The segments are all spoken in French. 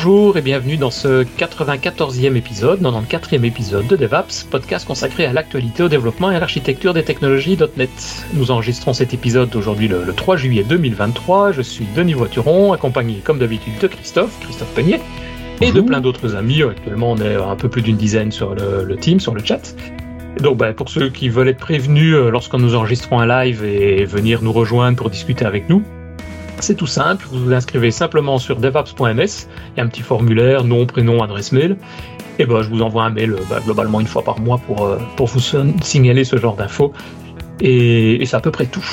Bonjour et bienvenue dans ce 94e épisode, 94e épisode de DevApps, podcast consacré à l'actualité, au développement et à l'architecture des technologies .NET. Nous enregistrons cet épisode aujourd'hui le, 3 juillet 2023. Je suis Denis Voituron, accompagné comme d'habitude de Christophe, Christophe Peignet, et de plein d'autres amis. Actuellement, on est un peu plus d'une dizaine sur le, team, sur le chat. donc, bah, pour ceux qui veulent être prévenus euh, lorsque nous enregistrons un live et venir nous rejoindre pour discuter avec nous, c'est tout simple, vous vous inscrivez simplement sur devops.ms, il y a un petit formulaire, nom, prénom, adresse mail, et ben je vous envoie un mail bah, globalement une fois par mois pour, euh, vous signaler ce genre d'infos, et, c'est à peu près tout.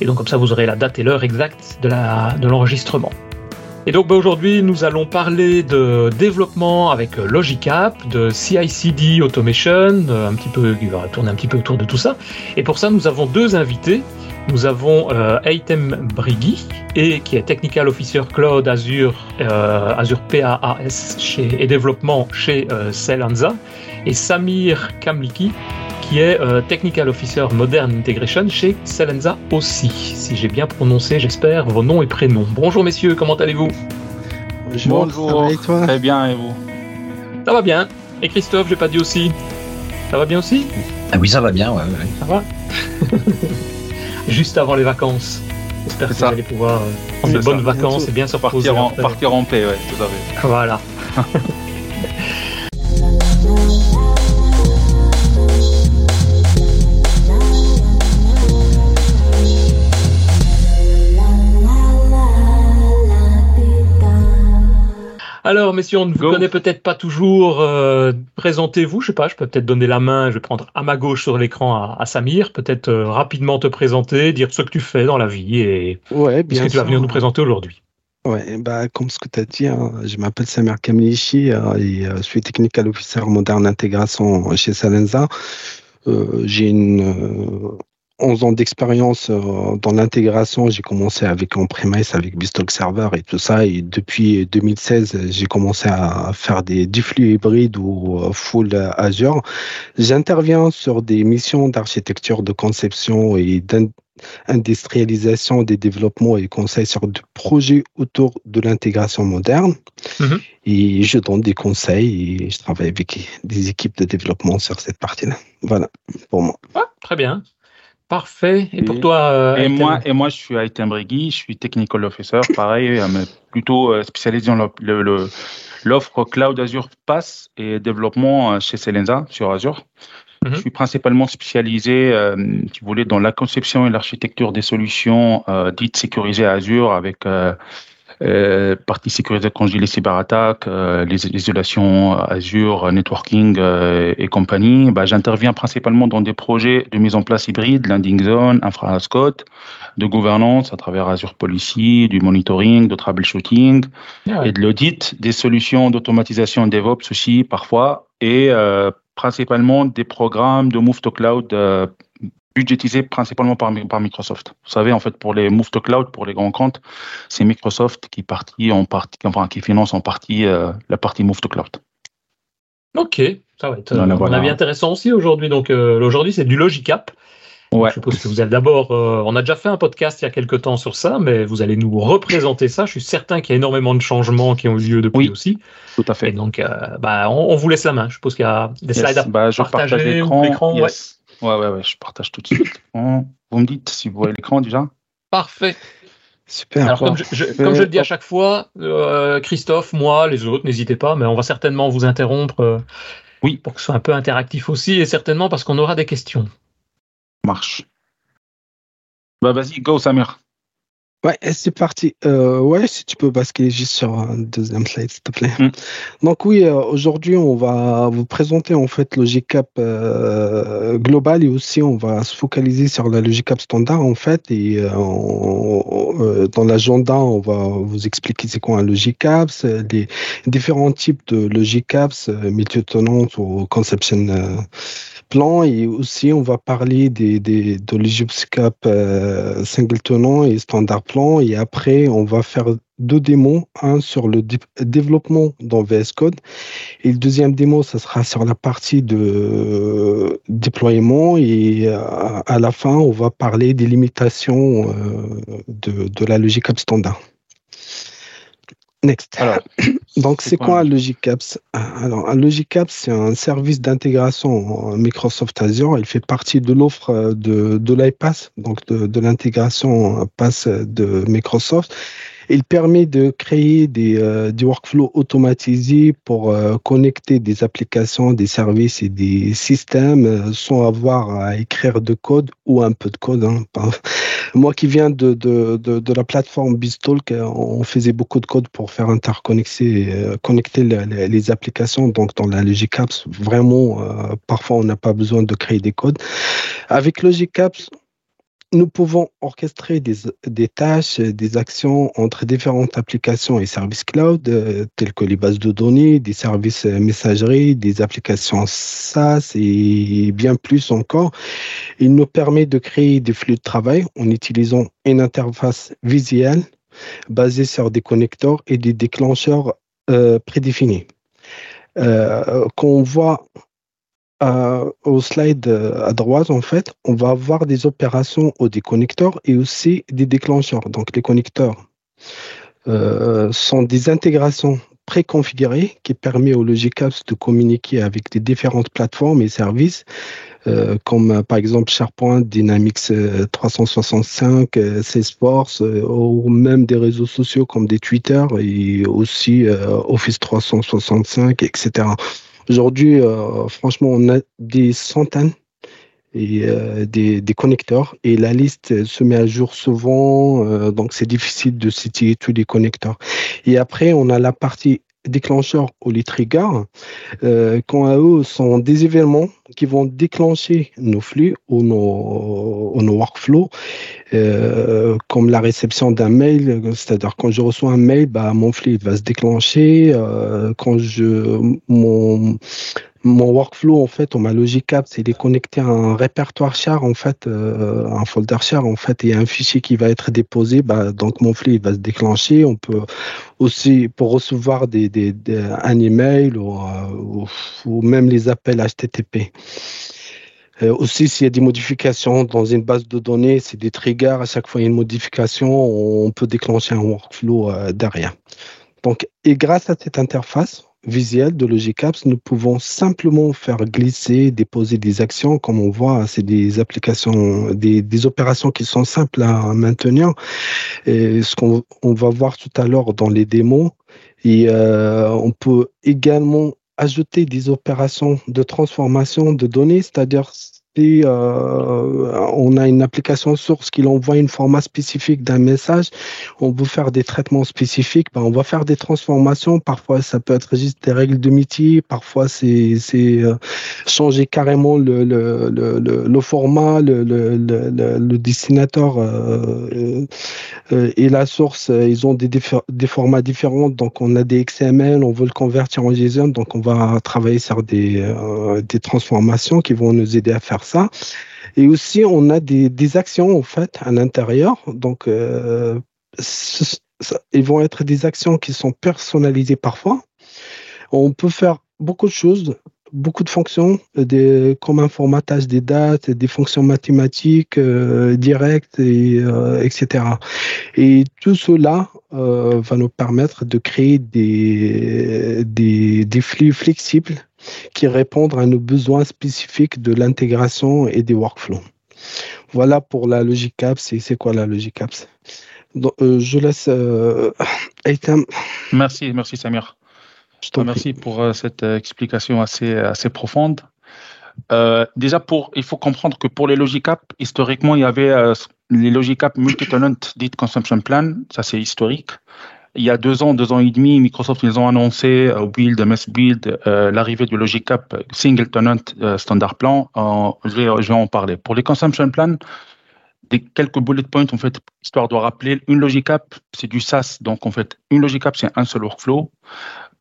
Et donc comme ça vous aurez la date et l'heure exacte de l'enregistrement. et donc bah, aujourd'hui nous allons parler de développement avec Logicap, de CI/CD automation, euh, un peu, qui va tourner un petit peu autour de tout ça. Et pour ça nous avons deux invités nous avons euh, Aitem Brigui, et, qui est Technical Officer Cloud Azure, euh, Azure PAAS chez, et développement chez euh, Celanza, et Samir Kamliki, qui est euh, Technical Officer Modern Integration chez Celanza aussi. Si j'ai bien prononcé, j'espère, vos noms et prénoms. Bonjour messieurs, comment allez-vous? Bonjour, très bien et vous? Ça va bien. Et Christophe, j'ai pas dit aussi. Ça va bien aussi? Ah oui, ça va bien, ouais. ouais. Ça va? juste avant les vacances. J'espère que vous allez pouvoir euh, prendre de bonnes vacances et bien se reposer. Partir en, partir en paix, ouais, tout à fait. Voilà. Alors, messieurs, on ne vous connaît peut-être pas toujours. Euh, présentez-vous, je sais pas, je peux peut-être donner la main, je vais prendre à ma gauche sur l'écran à, Samir, peut-être euh, rapidement te présenter, dire ce que tu fais dans la vie et ouais, bien ce que tu vas venir nous présenter aujourd'hui. Ouais, bah, comme ce que tu as dit, hein, je m'appelle Samir Kamilichi euh, et je suis technical officer moderne intégration chez Salenza. J'ai une 11 ans d'expérience euh, dans l'intégration. J'ai commencé avec on-premise, avec Bistock Server et tout ça. Et depuis 2016, j'ai commencé à faire des, du flux hybride ou euh, full Azure. J'interviens sur des missions d'architecture, de conception et d'industrialisation des développements et conseils sur des projets autour de l'intégration moderne. Mm-hmm. Et je donne des conseils et je travaille avec des équipes de développement sur cette partie-là. Voilà, pour moi. Ah, très bien. Parfait. Et, pour toi euh, et moi, et moi, je suis Aitem Brigui, je suis technical officer, pareil, euh, mais plutôt euh, spécialisé dans l'offre Cloud Azure Pass et développement chez Selenza sur Azure. Mhm. Je suis principalement spécialisé, si vous voulez, dans la conception et l'architecture des solutions dites sécurisées à Azure avec euh, partie sécurité quand je dis les cyberattaques, euh, les, isolations Azure, networking euh, et compagnie, bah, j'interviens principalement dans des projets de mise en place hybride, landing zone, infrascode, de gouvernance à travers Azure Policy, du monitoring, de troubleshooting ah et de l'audit, des solutions d'automatisation DevOps aussi parfois et principalement des programmes de move to cloud budgétisé principalement par, par Microsoft. Vous savez, en fait, pour les move to cloud, pour les grands comptes, c'est Microsoft qui, partie en partie, enfin, qui finance en partie euh, la partie move to cloud. Ok, ça va être un avis intéressant aussi aujourd'hui. Donc euh, aujourd'hui, c'est du Logicap. Ouais. Je suppose que vous êtes d'abord. Euh, on a déjà fait un podcast il y a quelques temps sur ça, mais vous allez nous représenter ça. Je suis certain qu'il y a énormément de changements qui ont eu lieu depuis aussi. Tout à fait. Et donc, bah, on, vous laisse la main. Je suppose qu'il y a des slides à bah, je partager. l'écran. Ouais, ouais, ouais, je partage tout de suite. Vous me dites si vous voyez l'écran déjà Parfait. Super. Alors, comme je, comme je, le dis à chaque fois, euh, Christophe, moi, les autres, n'hésitez pas, mais on va certainement vous interrompre. Euh, oui. Pour que ce soit un peu interactif aussi, et certainement parce qu'on aura des questions. Marche. Bah, vas-y, go, Samir. Ouais, c'est parti. Euh, ouais, si tu peux basculer juste sur un deuxième slide, s'il te plaît. Mm. Donc oui, euh, aujourd'hui, on va vous présenter en fait Logicap euh, global et aussi on va se focaliser sur la Logicap standard en fait. Et euh, euh, dans l'agenda, on va vous expliquer c'est quoi un Logicap, les différents types de Logicaps, métier tenante ou conception plan et aussi on va parler des, des de euh, single tenant et standard plan et après on va faire deux démos, un sur le développement dans VS Code et le deuxième démo ça sera sur la partie de déploiement et euh, à la fin on va parler des limitations euh, de, de la logique standard. Next. Alors, Donc, c'est quoi un Logicaps Alors, un Logicaps, c'est un service d'intégration Microsoft Azure. Il fait partie de l'offre de, de l'iPass, donc de, de l'intégration Pass de Microsoft. Il permet de créer des, euh, workflows automatisés pour euh, connecter des applications, des services et des systèmes euh, sans avoir à écrire de code ou un peu de code. Hein. Moi qui viens de, la plateforme BizTalk, on faisait beaucoup de code pour faire interconnecter connecter les, applications. Donc dans la Logic Apps, vraiment, parfois on n'a pas besoin de créer des codes. Avec Logic Apps, nous pouvons orchestrer des, tâches, des actions entre différentes applications et services cloud, euh, tels que les bases de données, des services euh, messagerie, des applications SaaS et bien plus encore. Il nous permet de créer des flux de travail en utilisant une interface visuelle basée sur des connecteurs et des déclencheurs euh, prédéfinis. qu'on voit euh, au slide euh, à droite, en fait, on va avoir des opérations ou des connecteurs et aussi des déclencheurs. Donc, les connecteurs euh, sont des intégrations préconfigurées qui permettent au Logicaps de communiquer avec les différentes plateformes et services, comme par exemple SharePoint, Dynamics 365, Salesforce, ou même des réseaux sociaux comme des Twitter et aussi Office 365, etc. Aujourd'hui, euh, franchement, on a des centaines et euh, des, connecteurs et la liste se met à jour souvent, euh, donc c'est difficile de citer tous les connecteurs. Et après, on a la partie déclencheurs ou les triggers, quand à eux sont des événements qui vont déclencher nos flux ou nos, workflows, euh, comme la réception d'un mail, c'est-à-dire quand je reçois un mail, bah, mon flux va se déclencher. Euh, quand je mon mon workflow, en fait, ou ma logic app, c'est de connecter un répertoire char, en fait, euh, un folder char, en fait, et un fichier qui va être déposé. Bah, donc, mon flux va se déclencher. On peut aussi, pour recevoir des, des, un email ou, euh, ou, même les appels HTTP. Euh, aussi, s'il y a des modifications dans une base de données, c'est des triggers. À chaque fois, il y a une modification, on peut déclencher un workflow derrière. Donc, et grâce à cette interface, visuel de Logicaps, nous pouvons simplement faire glisser, déposer des actions. Comme on voit, c'est des applications, des, opérations qui sont simples à maintenir. Ce qu'on on va voir tout à l'heure dans les démos. Et euh, on peut également ajouter des opérations de transformation de données, c'est-à-dire si euh, on a une application source qui envoie une format spécifique d'un message, on veut faire des traitements spécifiques, ben on va faire des transformations. Parfois, ça peut être juste des règles de métier, parfois c'est euh, changer carrément le, format, le, destinateur euh, et la source, ils ont des, formats différents. Donc, on a des XML, on veut le convertir en JSON, donc on va travailler sur des transformations qui vont nous aider à faire ça. Et aussi, on a des, actions, en fait, à l'intérieur. Donc, euh, ils vont être des actions qui sont personnalisées parfois. On peut faire beaucoup de choses beaucoup de fonctions, des, comme un formatage des dates, des fonctions mathématiques euh, directes, et, euh, etc. Et tout cela va nous permettre de créer des, flux flexibles qui répondent à nos besoins spécifiques de l'intégration et des workflows. Voilà pour la logique apps. Et c'est quoi la logique apps? Donc, Je laisse Aitam. Merci, merci Samir. Merci pour euh, cette euh, explication assez, assez profonde. Euh, déjà, pour, il faut comprendre que pour les Logicap, historiquement, il y avait les Logicap Multi-Tenant Dit Consumption Plan, ça c'est historique. Il y a deux ans, deux ans et demi, Microsoft, ils ont annoncé au Build, MS Build, l'arrivée du Logicap Single Tenant Standard Plan. je, vais, en parler. Pour les Consumption Plan, des quelques bullet points, en fait, histoire de rappeler, une Logicap, c'est du SaaS. Donc, en fait, une Logicap, c'est un seul workflow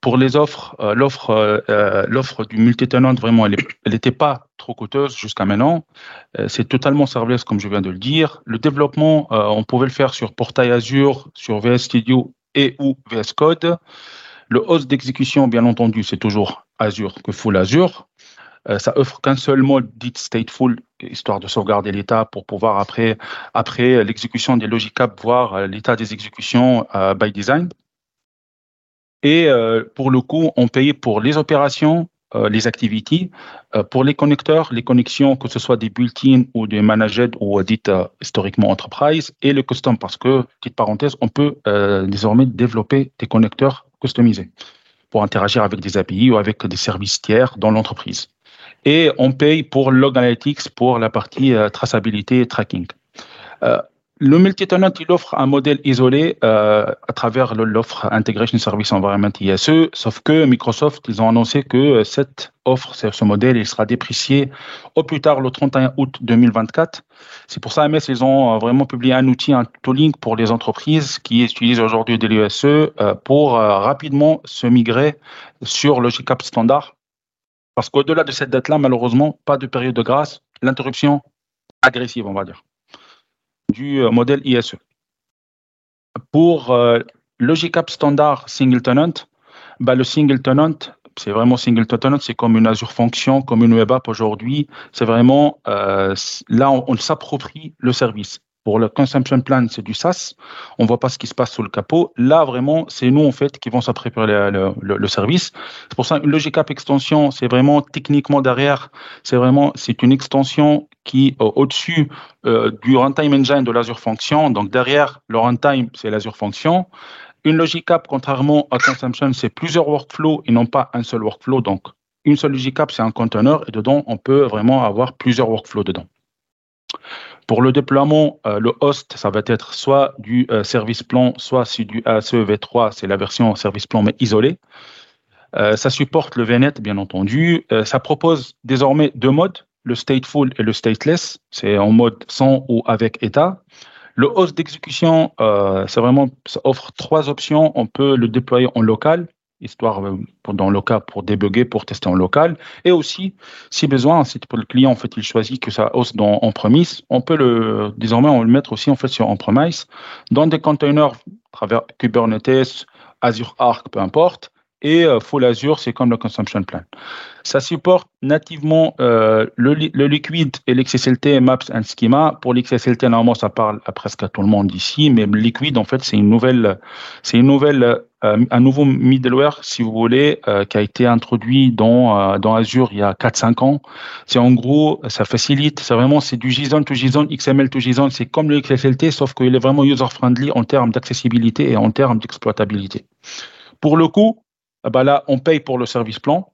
pour les offres, euh, l'offre, euh, euh, l'offre du multi-tenant, vraiment, elle n'était pas trop coûteuse jusqu'à maintenant. c'est totalement serverless, comme je viens de le dire. Le développement, on pouvait le faire sur Portail Azure, sur VS Studio et ou VS Code. Le host d'exécution, bien entendu, c'est toujours Azure que full Azure. ça offre qu'un seul mode dit stateful, histoire de sauvegarder l'état pour pouvoir après, après l'exécution des logic voir l'état des exécutions by design. Et pour le coup, on paye pour les opérations, les activities, pour les connecteurs, les connexions, que ce soit des built-in ou des managed ou dites historiquement enterprise, et le custom, parce que, petite parenthèse, on peut désormais développer des connecteurs customisés pour interagir avec des API ou avec des services tiers dans l'entreprise. Et on paye pour Log Analytics pour la partie euh, traçabilité et tracking. Euh, le multi-tenant, il offre un modèle isolé euh, à travers l'offre Integration Service Environment ISE, sauf que Microsoft, ils ont annoncé que cette offre, ce modèle, il sera déprécié au plus tard le 31 août 2024. C'est pour ça, MS, ils ont vraiment publié un outil, un tooling pour les entreprises qui utilisent aujourd'hui des l'ISE pour rapidement se migrer sur le GCAP standard. Parce qu'au-delà de cette date-là, malheureusement, pas de période de grâce, l'interruption agressive, on va dire du euh, modèle ISE. Pour euh, Logicap standard single tenant, bah, le single tenant, c'est vraiment single tenant, c'est comme une Azure Function, comme une web app aujourd'hui. C'est vraiment euh, là, on s'approprie le service. Pour le consumption plan, c'est du SaaS. On ne voit pas ce qui se passe sous le capot. Là, vraiment, c'est nous, en fait, qui vont s'approprier le, le, service. C'est pour ça une Logic App extension, c'est vraiment techniquement derrière, c'est vraiment, c'est une extension qui, au-dessus euh, du runtime engine de l'Azure Function, donc derrière le runtime, c'est l'Azure Function. Une Logic App, contrairement à Consumption, c'est plusieurs workflows et non pas un seul workflow. Donc, une seule Logic App, c'est un container et dedans, on peut vraiment avoir plusieurs workflows dedans. Pour le déploiement, euh, le host, ça va être soit du euh, service plan, soit du ACEV3, c'est la version service plan mais isolée. Euh, ça supporte le VNet, bien entendu. ça propose désormais deux modes, le stateful et le stateless. C'est en mode sans ou avec état. Le host d'exécution, c'est vraiment, ça offre trois options. On peut le déployer en local, histoire euh, dans le pour débugger, pour tester en local. Et aussi, si besoin, si pour le client, en fait, il choisit que ça hausse dans on-premise, on peut le, désormais, on le mettre aussi, en fait, sur on-premise, dans des containers, à travers Kubernetes, Azure Arc, peu importe. Et euh, Full Azure, c'est comme le Consumption Plan. Ça supporte nativement euh, le, le, Liquid et l'XSLT Maps and Schema. Pour l'XSLT, normalement, ça parle à presque à tout le monde ici, mais Liquid, en fait, c'est une nouvelle, c'est une nouvelle, euh, un nouveau middleware, si vous voulez, euh, qui a été introduit dans, dans Azure il y a 4-5 ans. C'est en gros, ça facilite, c'est vraiment, c'est du JSON to JSON, XML to JSON, c'est comme le XSLT, sauf qu'il est vraiment user-friendly en termes d'accessibilité et en termes d'exploitabilité. Pour le coup, bah là, on paye pour le service plan,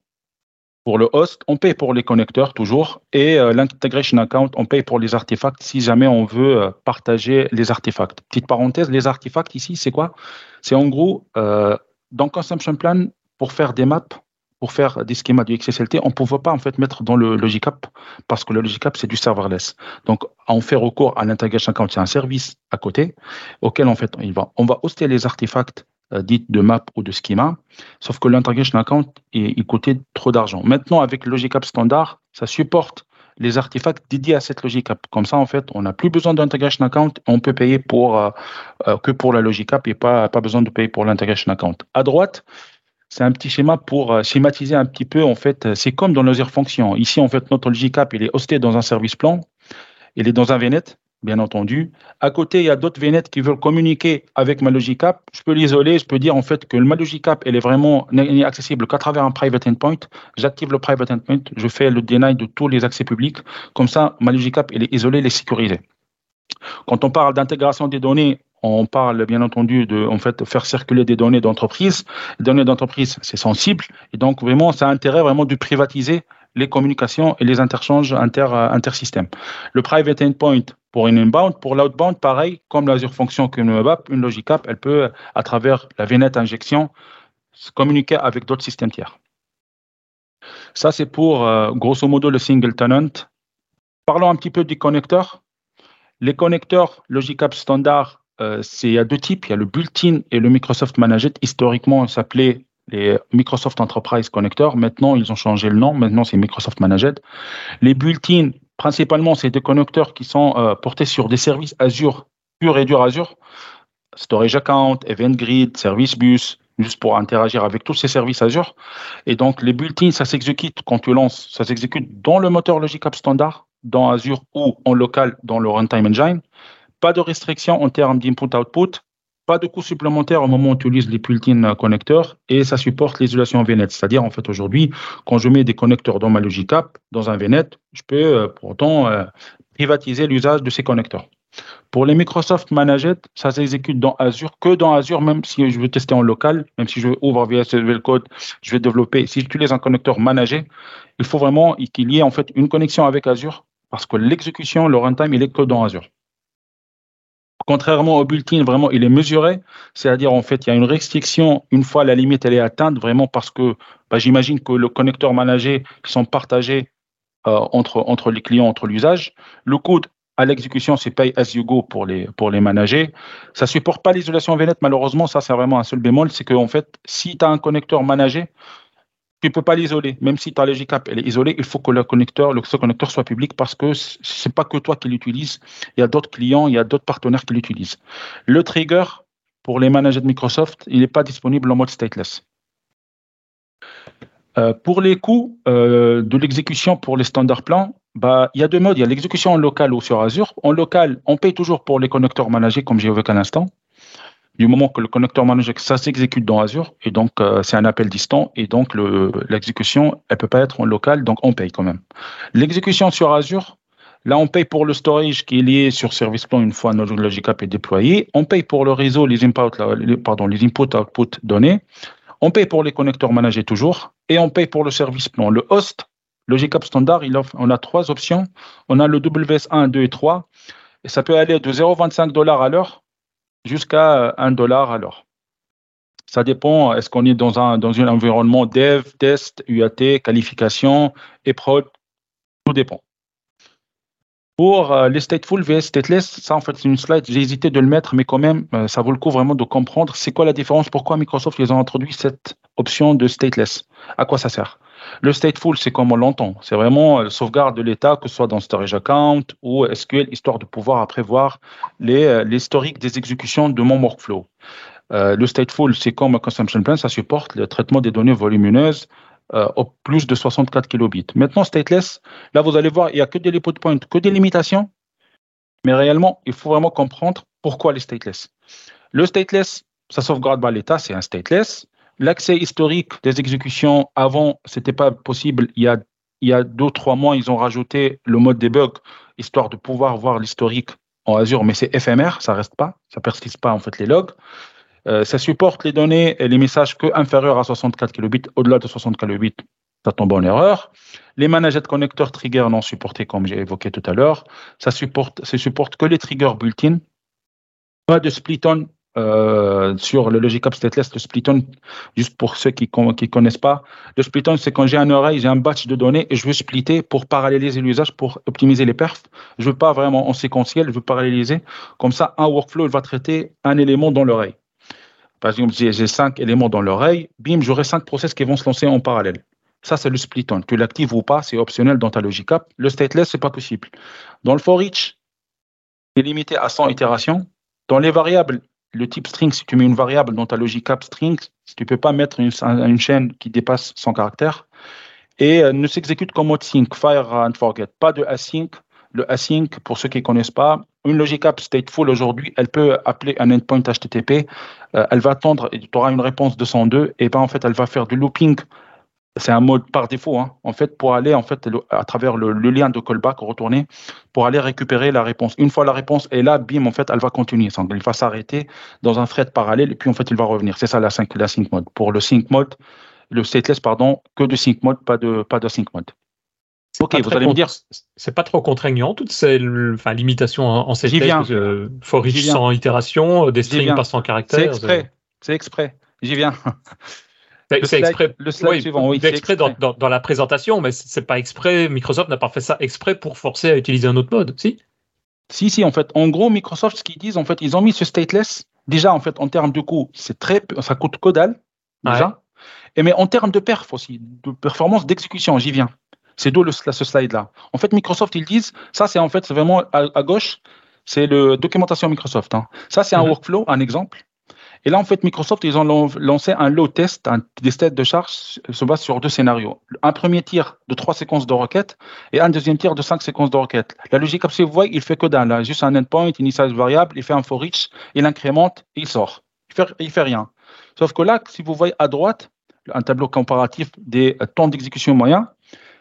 pour le host, on paye pour les connecteurs toujours, et euh, l'integration account, on paye pour les artefacts si jamais on veut euh, partager les artefacts. Petite parenthèse, les artefacts ici, c'est quoi? C'est en gros, euh, dans Consumption Plan, pour faire des maps, pour faire des schémas du XSLT, on ne pouvait pas en fait mettre dans le Logicap parce que le Logicap c'est du serverless. Donc on fait recours à l'integration account, c'est un service à côté auquel en fait on va hoster les artefacts euh, dite de map ou de schema, sauf que l'integration account, il, coûtait trop d'argent. Maintenant, avec Logic App standard, ça supporte les artefacts dédiés à cette Logic App. Comme ça, en fait, on n'a plus besoin d'integration account, on peut payer pour, euh, euh, que pour la Logic App et pas, pas besoin de payer pour l'integration account. À droite, c'est un petit schéma pour schématiser un petit peu, en fait, c'est comme dans nos fonctions. Ici, en fait, notre Logic App, il est hosté dans un service plan, il est dans un VNet, bien entendu. À côté, il y a d'autres VNet qui veulent communiquer avec ma Logicap. Je peux l'isoler, je peux dire en fait que ma Logicap, elle est vraiment accessible qu'à travers un private endpoint. J'active le private endpoint, je fais le deny de tous les accès publics. Comme ça, ma Logicap, elle est isolée, elle est sécurisée. Quand on parle d'intégration des données, on parle bien entendu de faire circuler des données d'entreprise. Les données d'entreprise, c'est sensible et donc vraiment, ça a intérêt vraiment de privatiser les communications et les interchanges inter, intersystèmes. Le private endpoint pour une inbound, pour l'outbound, pareil, comme l'Azure Function qu'une web app, une Logic App, elle peut, à travers la VNet injection, communiquer avec d'autres systèmes tiers. Ça, c'est pour, euh, grosso modo, le single tenant. Parlons un petit peu des connecteurs. Les connecteurs Logic App standard, euh, c'est il y a deux types. Il y a le built-in et le Microsoft Managed. Historiquement, ça s'appelait les Microsoft Enterprise Connectors. Maintenant, ils ont changé le nom. Maintenant, c'est Microsoft Managed. Les built-in, principalement, c'est des connecteurs qui sont euh, portés sur des services Azure, pur et dur Azure. Storage Account, Event Grid, Service Bus, juste pour interagir avec tous ces services Azure. Et donc, les built-in, ça s'exécute quand tu lances, ça s'exécute dans le moteur Logic App standard, dans Azure ou en local dans le Runtime Engine. Pas de restriction en termes d'input-output. Pas de coût supplémentaire au moment où on utilise les built-in connecteurs et ça supporte l'isolation VNet. C'est-à-dire, en fait, aujourd'hui, quand je mets des connecteurs dans ma Logicap, dans un VNet, je peux euh, pourtant euh, privatiser l'usage de ces connecteurs. Pour les Microsoft Managed, ça s'exécute dans Azure, que dans Azure, même si je veux tester en local, même si je ouvre VSL Code, je vais développer. Si j'utilise un connecteur managé, il faut vraiment qu'il y ait en fait une connexion avec Azure parce que l'exécution, le runtime, il est que dans Azure. Contrairement au built-in, vraiment, il est mesuré. C'est-à-dire, en fait, il y a une restriction une fois la limite est atteinte, vraiment parce que bah, j'imagine que le connecteur managé qui sont partagés euh, entre, les clients, entre l'usage, le code à l'exécution, c'est pay as you go pour les, pour les manager. Ça supporte pas l'isolation VNet, malheureusement. Ça, c'est vraiment un seul bémol. C'est qu'en fait, si tu as un connecteur managé, tu ne peux pas l'isoler. Même si ta Logicap elle est isolée, il faut que le connecteur, le, ce connecteur soit public parce que c'est pas que toi qui l'utilises. Il y a d'autres clients, il y a d'autres partenaires qui l'utilisent. Le trigger, pour les managers de Microsoft, il n'est pas disponible en mode stateless. Euh, pour les coûts euh, de l'exécution pour les standards plans, bah, il y a deux modes. Il y a l'exécution en local ou sur Azure. En local, on paye toujours pour les connecteurs managés, comme j'ai évoqué à l'instant. Du moment que le connecteur managé, ça s'exécute dans Azure, et donc euh, c'est un appel distant, et donc l'exécution, elle peut pas être en local, donc on paye quand même. L'exécution sur Azure, là on paye pour le storage qui est lié sur Service Plan une fois notre Logicap est déployé. On paye pour le réseau, les inputs, pardon, les input output donnés. On paye pour les connecteurs managés toujours, et on paye pour le service plan. Le host, Logicap standard, il offre, on a trois options. On a le WS1, 2 et 3. Et ça peut aller de 0,25 dollars à l'heure jusqu'à 1 dollar à l'heure. Ça dépend, est-ce qu'on est dans un, dans un environnement dev, test, UAT, qualification et prod, tout dépend. Pour euh, les stateful vs stateless, ça en fait c'est une slide, j'ai hésité de le mettre, mais quand même, euh, ça vaut le coup vraiment de comprendre c'est quoi la différence, pourquoi Microsoft ils ont introduit cette option de stateless, à quoi ça sert? Le stateful, c'est comme on l'entend, c'est vraiment euh, sauvegarde de l'état, que ce soit dans storage account ou SQL, histoire de pouvoir prévoir l'historique des exécutions de mon workflow. le stateful, c'est comme un consumption plan, ça supporte le traitement des données volumineuses, euh, au plus de 64 kilobits. Maintenant, stateless, là, vous allez voir, il n'y a que des de point, que des limitations, mais réellement, il faut vraiment comprendre pourquoi les stateless. Le stateless, ça sauvegarde pas l'état, c'est un stateless. L'accès historique des exécutions, avant, ce n'était pas possible. Il y a, il y a deux, trois mois, ils ont rajouté le mode debug, histoire de pouvoir voir l'historique en Azure, mais c'est éphémère, ça reste pas, ça persiste pas en fait les logs. Euh, ça supporte les données et les messages que inférieurs à 64 kilobits. Au-delà de 64 kilobits, ça tombe en erreur. Les managers de connecteurs trigger non supportés, comme j'ai évoqué tout à l'heure. Ça supporte, ça supporte que les triggers built-in. Pas de split-on euh, sur le Logicap Stateless, le split-on, juste pour ceux qui ne connaissent pas, le split-on, c'est quand j'ai un array, j'ai un batch de données et je veux splitter pour paralléliser l'usage, pour optimiser les perfs. Je veux pas vraiment en séquentiel, je veux paralléliser. Comme ça, un workflow, il va traiter un élément dans l'array. Par exemple, j'ai cinq éléments dans l'oreille, bim, j'aurai cinq process qui vont se lancer en parallèle. Ça, c'est le split-on. Tu l'actives ou pas, c'est optionnel dans ta Logicap. Le stateless, c'est pas possible. Dans le for each, c'est limité à 100 itérations. Dans les variables, le type string, si tu mets une variable dans ta Logicap string, tu ne peux pas mettre une, chaîne qui dépasse 100 caractères. Et euh, ne s'exécute qu'en mode sync, fire and forget. Pas de async. Le async, pour ceux qui ne connaissent pas, une logic app stateful aujourd'hui, elle peut appeler un endpoint HTTP, euh, elle va attendre et tu auras une réponse 202 et ben en fait elle va faire du looping. C'est un mode par défaut, hein, en fait, pour aller en fait à travers le, lien de callback retourner pour aller récupérer la réponse. Une fois la réponse est là, bim, en fait, elle va continuer. Il va s'arrêter dans un thread parallèle et puis en fait, il va revenir. C'est ça la sync, la sync mode. Pour le sync mode, le stateless, pardon, que de sync mode, pas de pas de sync mode. Ok, vous allez me dire. C'est pas trop contraignant, toutes ces enfin, limitations en, viens. faut reach sans itération, des strings pas sans caractères. C'est exprès. C'est exprès. J'y viens. C'est exprès. Le slide suivant, oui. Exprès, Dans, dans, la présentation, mais c'est pas exprès. Microsoft n'a pas fait ça exprès pour forcer à utiliser un autre mode, si? Si, si, en fait. En gros, Microsoft, ce qu'ils disent, en fait, ils ont mis ce stateless. Déjà, en fait, en termes de coût, c'est très, ça coûte que dalle, déjà. Et mais en termes de perf aussi, de performance d'exécution, j'y viens. C'est d'où ce slide-là. En fait, Microsoft, ils disent, ça c'est en fait vraiment à, gauche, c'est le documentation Microsoft. Hein. Ça c'est un mhm. workflow, un exemple. Et là, en fait, Microsoft, ils ont lancé un low test, un, des tests de charge se base sur deux scénarios. Un premier tir de trois séquences de requêtes et un deuxième tir de cinq séquences de requêtes. La logique, si vous voyez, il fait que d'un, là, juste un endpoint, initialize variable, il fait un for each, il incrémente, et il sort. Il fait, il fait rien. Sauf que là, si vous voyez à droite, un tableau comparatif des temps d'exécution moyen,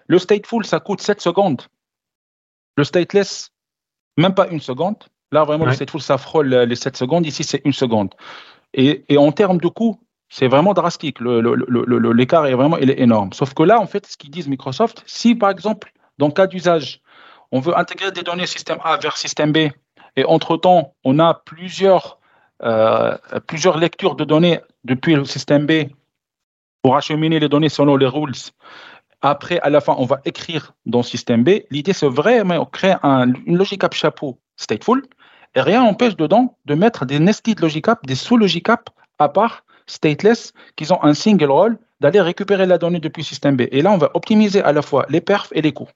le stateful, ça coûte 7 secondes. Le stateless, même pas une seconde. Là, vraiment, le stateful, ça frôle les 7 secondes. Ici, c'est une seconde. Et, en termes de coût, c'est vraiment drastique. L'écart est vraiment énorme. Sauf que là, en fait, ce qu'ils disent Microsoft, si par exemple, dans le cas d'usage, on veut intégrer des données système A vers système B, et entre-temps, on a plusieurs, euh, plusieurs lectures de données depuis le système B pour acheminer les données selon les rules. Après, à la fin, on va écrire dans système B. L'idée, c'est vraiment de créer une logic app chapeau stateful et rien n'empêche dedans de mettre des nested logic app, des sous-logic app à part stateless qui ont un single role d'aller récupérer la donnée depuis le système B. Et là, on va optimiser à la fois les perfs et les coûts.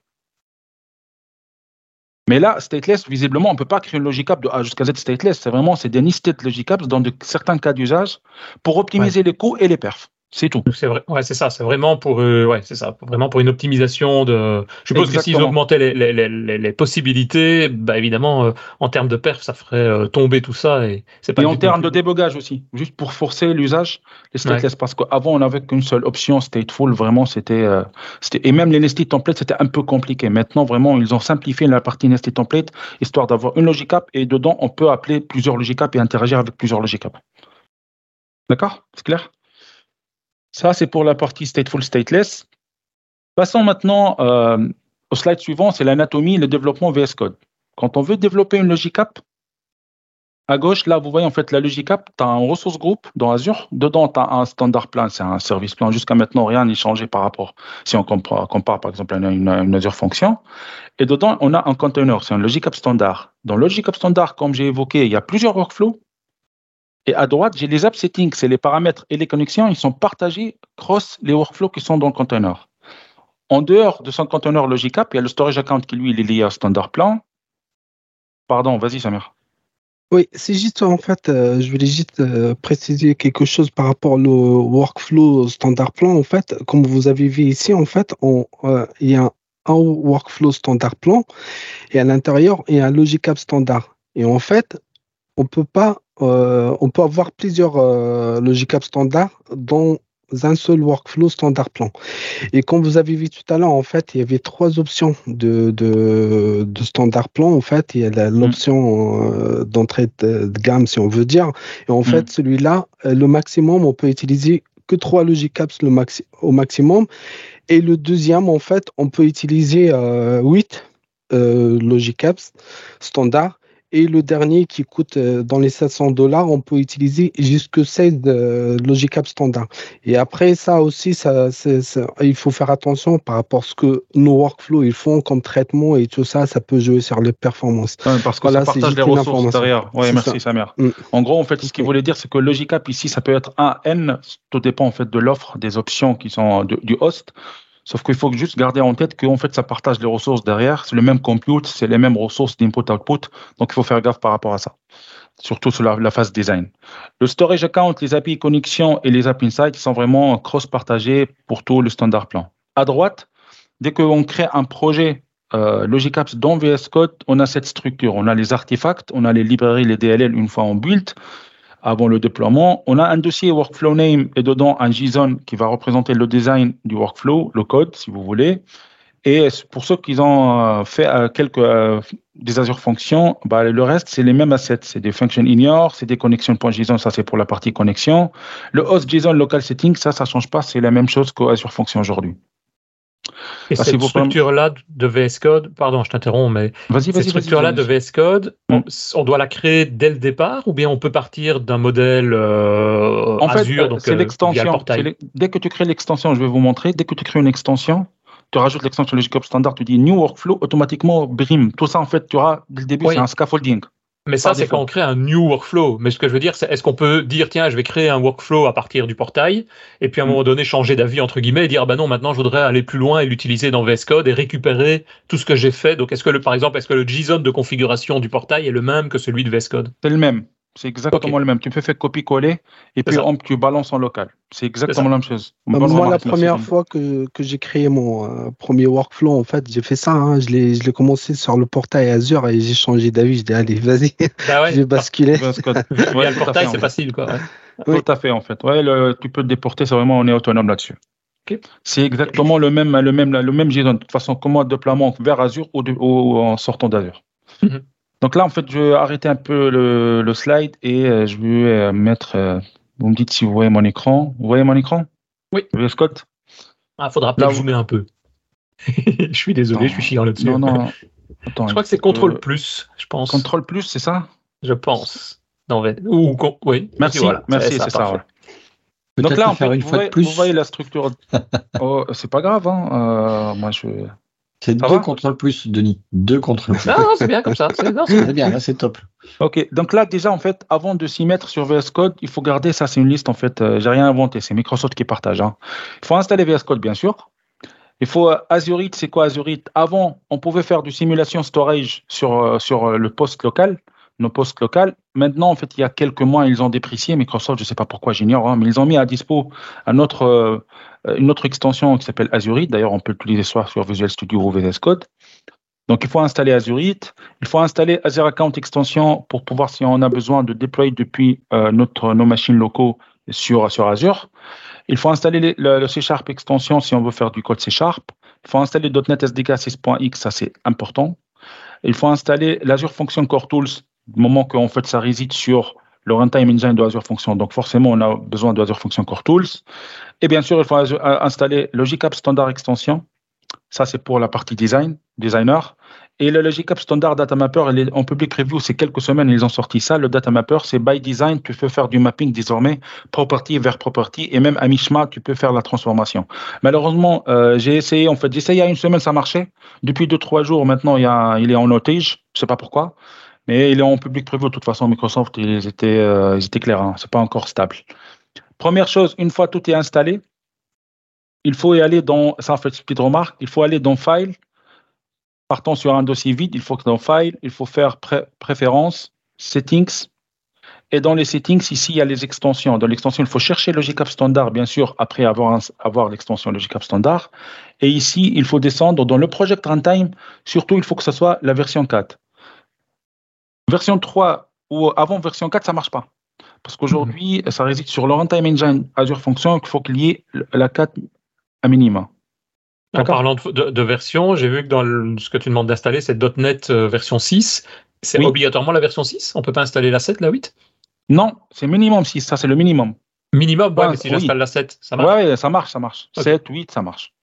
Mais là, stateless, visiblement, on ne peut pas créer une logic app de A jusqu'à Z stateless. C'est vraiment c'est des nested logic apps dans de, certains cas d'usage pour optimiser les coûts et les perfs. C'est tout. C'est vrai. Ouais, c'est ça. C'est vraiment pour, euh, ouais, c'est ça. Vraiment pour une optimisation de. Je suppose que s'ils augmentaient les, les, les, les, possibilités, bah évidemment, euh, en termes de perf, ça ferait euh, tomber tout ça et c'est pas. Et en termes de débogage aussi, juste pour forcer l'usage, les stateless, parce qu'avant on n'avait qu'une seule option stateful. Vraiment, c'était, c'était et même les nested templates, c'était un peu compliqué. Maintenant, vraiment, ils ont simplifié la partie nested template histoire d'avoir une logic app et dedans on peut appeler plusieurs logic app et interagir avec plusieurs logic app. D'accord, c'est clair? Ça, c'est pour la partie stateful, stateless. Passons maintenant euh, au slide suivant, c'est l'anatomie et le développement VS Code. Quand on veut développer une logic app, à gauche, là, vous voyez en fait la logic app, tu as un ressource group dans Azure. Dedans, tu as un standard plan, c'est un service plan. Jusqu'à maintenant, rien n'est changé par rapport, si on compare, par exemple à une, Azure Function. Et dedans, on a un container, c'est un logic app standard. Dans logic app standard, comme j'ai évoqué, il y a plusieurs workflows. Et à droite, j'ai les app settings, c'est les paramètres et les connexions, ils sont partagés cross les workflows qui sont dans le container. En dehors de son container Logic App, il y a le storage account qui lui il est lié au standard plan. Pardon, vas-y Samir. Oui, c'est juste en fait, euh, je voulais juste euh, préciser quelque chose par rapport au workflow standard plan. En fait, comme vous avez vu ici, en fait, euh, il y a un, workflow standard plan et à l'intérieur, il y a un Logic App standard. Et en fait, on peut pas, euh, on peut avoir plusieurs euh, logic apps standards dans un seul workflow standard plan. Et comme vous avez vu tout à l'heure, en fait, il y avait trois options de, de, standard plan. En fait, il y a mm. l'option euh, d'entrée de, gamme, si on veut dire. Et en mm. fait, celui-là, le maximum, on peut utiliser que trois logic apps le maxi au maximum. Et le deuxième, en fait, on peut utiliser huit logic apps standard et le dernier qui coûte euh, dans les 700 dollars, on peut utiliser jusque 16 euh, Logic App standard. Et après ça aussi, ça, il faut faire attention par rapport à ce que nos workflows ils font comme traitement et tout ça, ça peut jouer sur les performances. parce que ça partage les ressources derrière. Oui, merci Samir. Mm. En gros, en fait, ce qu'il voulait dire, c'est que Logic App ici, ça peut être un N, tout dépend en fait de l'offre, des options qui sont du host. Sauf qu'il faut juste garder en tête qu'en fait, ça partage les ressources derrière. C'est le même compute, c'est les mêmes ressources d'input-output. Donc, il faut faire gaffe par rapport à ça, surtout sur la, phase design. Le storage account, les API connexion et les API insight sont vraiment cross-partagés pour tout le standard plan. À droite, dès qu'on crée un projet euh, Logic Apps dans VS Code, on a cette structure. On a les artefacts, on a les librairies, les DLL une fois en build avant le déploiement. On a un dossier workflow name et dedans un JSON qui va représenter le design du workflow, le code, si vous voulez. Et pour ceux qui ont euh, fait euh, quelques euh, des Azure Functions, bah, le reste, c'est les mêmes assets. C'est des functions ignore, c'est des connexions.json, ça c'est pour la partie connexion. Le host JSON local setting, ça, ça change pas, c'est la même chose qu'Azure Functions aujourd'hui. Et cette structure-là de VS Code, pardon, je t'interromps, mais cette structure-là de VS Code, mm. on, doit la créer dès le départ ou bien on peut partir d'un modèle euh, en Azure, fait, c'est euh, l'extension. Dès que tu crées l'extension, je vais vous montrer, dès que tu crées une extension, tu rajoutes l'extension Logic Standard, tu dis New Workflow, automatiquement, BRIM. Tout ça, en fait, tu auras, dès le début, c'est un scaffolding. Mais ça, c'est quand on crée un new workflow. Mais ce que je veux dire, c'est est-ce qu'on peut dire, tiens, je vais créer un workflow à partir du portail, et puis à un mm. moment donné changer d'avis, entre guillemets, et dire, ah ben non, maintenant je voudrais aller plus loin et l'utiliser dans VS Code et récupérer tout ce que j'ai fait. Donc, est-ce que, le, par exemple, est-ce que le JSON de configuration du portail est le même que celui de VS Code? C'est le même. C'est exactement le même. Tu peux faire copier-coller et puis tu balances en local. C'est exactement la même chose. Bah, moi, la première fois que, que j'ai créé mon euh, premier workflow, en fait, j'ai fait ça. Hein. Je l'ai commencé sur le portail Azure et j'ai changé d'avis. Je dis, allez, vas-y. Bah j'ai basculé. le portail, c'est facile. Quoi. Tout à fait, en fait. Ouais, tu peux te déporter, c'est vraiment, on est autonome là-dessus. C'est exactement le même, le même, le même De toute façon, comment déploiement vers Azure ou, en sortant d'Azure. Mhm. Donc là, en fait, je vais arrêter un peu le, slide et euh, je vais euh, mettre. Euh, vous me dites si vous voyez mon écran. Vous voyez mon écran? Oui. Vous Scott? Ah, faudra peut-être zoomer un peu. je suis désolé, je suis chiant là-dessus. Non, non. Attends, je crois que c'est contrôle plus, je pense. Contrôle plus, c'est ça? Je pense. Non, Ou, oui. Merci, merci, c'est ça. Donc là, en fait, une vous, fois voyez, plus. vous voyez la structure. oh, c'est pas grave. Hein. moi, je. C'est deux contrôles plus, Denis. Deux contrôles plus. Non, c'est bien comme ça. C'est bien, là, c'est top. Ok, donc là, déjà, en fait, avant de s'y mettre sur VS Code, il faut garder ça, c'est une liste, en fait, euh, j'ai rien inventé, c'est Microsoft qui partage. Hein. Il faut installer VS Code, bien sûr. Il faut euh, Azurite, c'est quoi Azurite? Avant, on pouvait faire du simulation storage sur, euh, sur le poste local nos postes locales. Maintenant, en fait, il y a quelques mois, ils ont déprécié. Microsoft, je ne sais pas pourquoi, j'ignore, hein, mais ils ont mis à dispo euh, une autre extension qui s'appelle Azurite. D'ailleurs, on peut l'utiliser soit sur Visual Studio ou VS Code. Donc, il faut installer Azurite. Il faut installer Azure Account Extension pour pouvoir, si on a besoin, de déployer depuis euh, notre, nos machines locaux sur, Azure. Il faut installer le, C Sharp extension si on veut faire du code C Sharp. Il faut installer .NET SDK 6.x, ça c'est important. Il faut installer l'Azure Function Core Tools du moment qu'en fait ça réside sur le runtime engine de Azure Function. Donc forcément, on a besoin de Azure Function Core Tools. Et bien sûr, il faut installer Logic App Standard Extension. Ça, c'est pour la partie design, designer. Et le Logic App Standard Data Mapper, est en public preview, c'est quelques semaines, ils ont sorti ça. Le Data Mapper, c'est by design, tu peux faire du mapping désormais, property vers property, et même à mi-chemin, tu peux faire la transformation. Malheureusement, euh, j'ai essayé, en fait, j'ai essayé il y a une semaine, ça marchait. Depuis deux, trois jours, maintenant, il, y a, il est en otage, je sais pas pourquoi. Mais il est en public prévu. De toute façon, Microsoft, ils étaient, euh, ils étaient clairs. Hein. Ce n'est pas encore stable. Première chose, une fois tout est installé, il faut y aller dans, ça fait une petite remarque, il faut aller dans File, partant sur un dossier vide, il faut que dans File, il faut faire Préférences, Settings, et dans les settings, ici, il y a les extensions. Dans l'extension, il faut chercher Logic App Standard, bien sûr, après avoir, avoir l'extension Logic App Standard. Et ici, il faut descendre dans le Project Runtime. Surtout, il faut que ce soit la version 4. Version 3 ou avant version 4, ça ne marche pas. Parce qu'aujourd'hui, mhm. ça réside sur le runtime engine Azure Function qu'il faut qu'il y ait la 4 à minima. En parlant de, version, j'ai vu que dans ce que tu demandes d'installer, c'est .NET euh, version 6. C'est obligatoirement la version 6 On ne peut pas installer la 7, la 8 Non, c'est minimum 6, ça c'est le minimum. Minimum, ouais, mais si j'installe la 7, ça marche Oui, ça marche, ça marche. 7, 8, ça marche.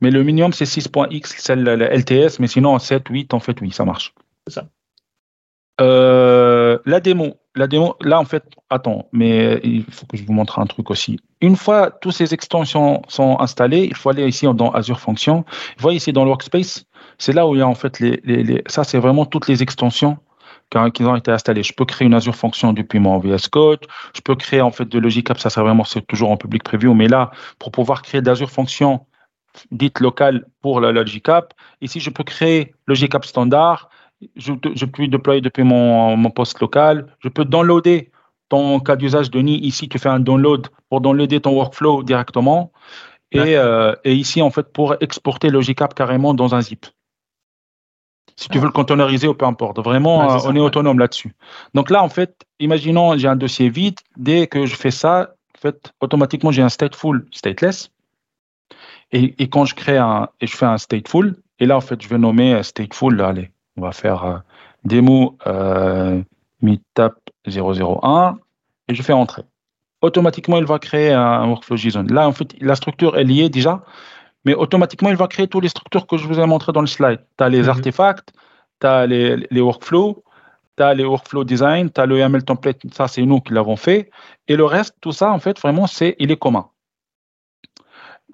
Mais le minimum, c'est 6.x, c'est le, LTS, mais sinon 7, 8, en fait, oui, ça marche. C'est ça. Euh, la démo, la démo, là en fait, attends, mais il faut que je vous montre un truc aussi. Une fois toutes ces extensions sont installées, il faut aller ici dans Azure Functions. Vous voyez ici dans Workspace, c'est là où il y a en fait les, les, ça c'est vraiment toutes les extensions qui ont été installées. Je peux créer une Azure Function depuis mon VS Code. Je peux créer en fait de Logic App, ça c'est vraiment c'est toujours en public preview, mais là pour pouvoir créer d'Azure Function dite locale pour la Logic App, ici je peux créer Logic App standard je, je peux déployer depuis mon, mon poste local. Je peux downloader ton cas d'usage de nid. Ici, tu fais un download pour downloader ton workflow directement. Et, euh, et ici, en fait, pour exporter Logic carrément dans un zip. Si tu veux le containeriser ou peu importe. Vraiment, on est autonome là-dessus. Donc là, en fait, imaginons, j'ai un dossier vide. Dès que je fais ça, en fait, automatiquement, j'ai un stateful, stateless. Et, et, quand je crée un, et je fais un stateful, et là, en fait, je vais nommer stateful, allez, on va faire euh, démo euh, meetup 001 et je fais entrer. Automatiquement, il va créer un workflow JSON. Là, en fait, la structure est liée déjà, mais automatiquement, il va créer toutes les structures que je vous ai montrées dans le slide. Tu as les mhm. artefacts, tu as les, les workflows, tu as les workflow design, tu as le YAML template, ça c'est nous qui l'avons fait. Et le reste, tout ça, en fait, vraiment, c'est il est commun.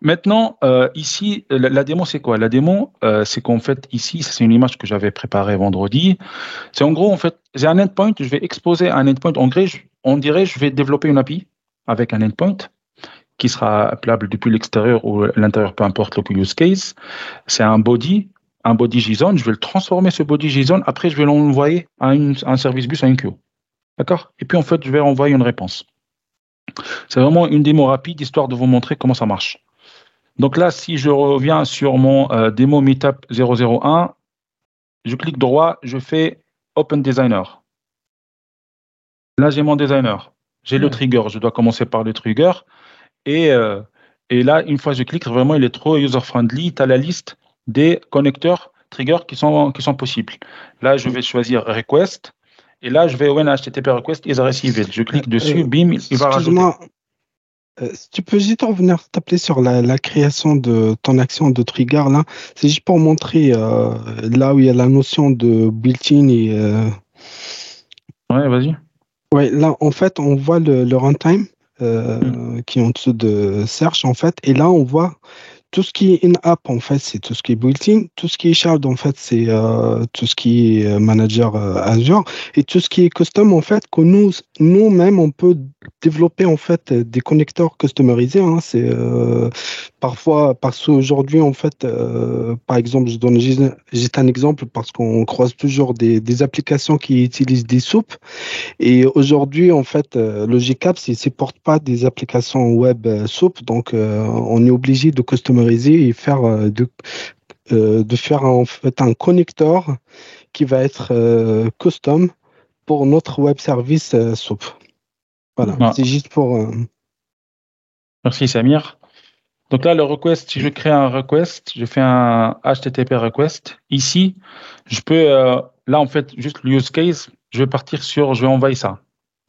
Maintenant, euh, ici, la, démo, c'est quoi? La démo, euh, c'est qu'en fait, ici, c'est une image que j'avais préparée vendredi. C'est en gros, en fait, j'ai un endpoint, je vais exposer un endpoint. En gros, on dirait, je vais développer une API avec un endpoint qui sera appelable depuis l'extérieur ou l'intérieur, peu importe le use case. C'est un body, un body JSON. Je vais le transformer, ce body JSON. Après, je vais l'envoyer à, un service bus, à une queue. D'accord? Et puis en fait, je vais envoyer une réponse. C'est vraiment une démo rapide, histoire de vous montrer comment ça marche. Donc là, si je reviens sur mon euh, démo Meetup 001, je clique droit, je fais Open Designer. Là, j'ai mon designer. J'ai le trigger. Je dois commencer par le trigger. Et, euh, et là, une fois que je clique, vraiment, il est trop user-friendly. Tu as la liste des connecteurs trigger qui sont, qui sont possibles. Là, je vais choisir Request. Et là, je vais when HTTP request is received. Je clique dessus, euh, bim, il va rajouter. Euh, si tu peux juste revenir t'appeler sur la, création de ton action de trigger là, c'est juste pour montrer euh, là où il y a la notion de built-in et. Ouais, vas-y. Ouais, là en fait on voit le, runtime hmm. qui est en dessous de search en fait, et là on voit tout ce qui est in-app, en fait, c'est tout ce qui est built-in. Tout ce qui est shard, en fait, c'est euh, tout ce qui est euh, manager euh, Azure. Et tout ce qui est custom, en fait, que nous, nous-mêmes, on peut développer, en fait, des connecteurs customisés. Hein. C'est parfois, parce qu'aujourd'hui, en fait, par exemple, je donne un exemple parce qu'on croise toujours des, applications qui utilisent des soupes. Et aujourd'hui, en fait, le GCAP, ne supporte pas des applications web soup. Donc, on est obligé de customiser et faire euh, de, euh, de faire en fait un connecteur qui va être euh, custom pour notre web service SOAP. Voilà, ah. c'est juste pour. Merci Samir. Donc là, le request, si je crée un request, je fais un HTTP request. Ici, je peux, là en fait, juste l'use case, je vais partir sur, je vais envoyer ça.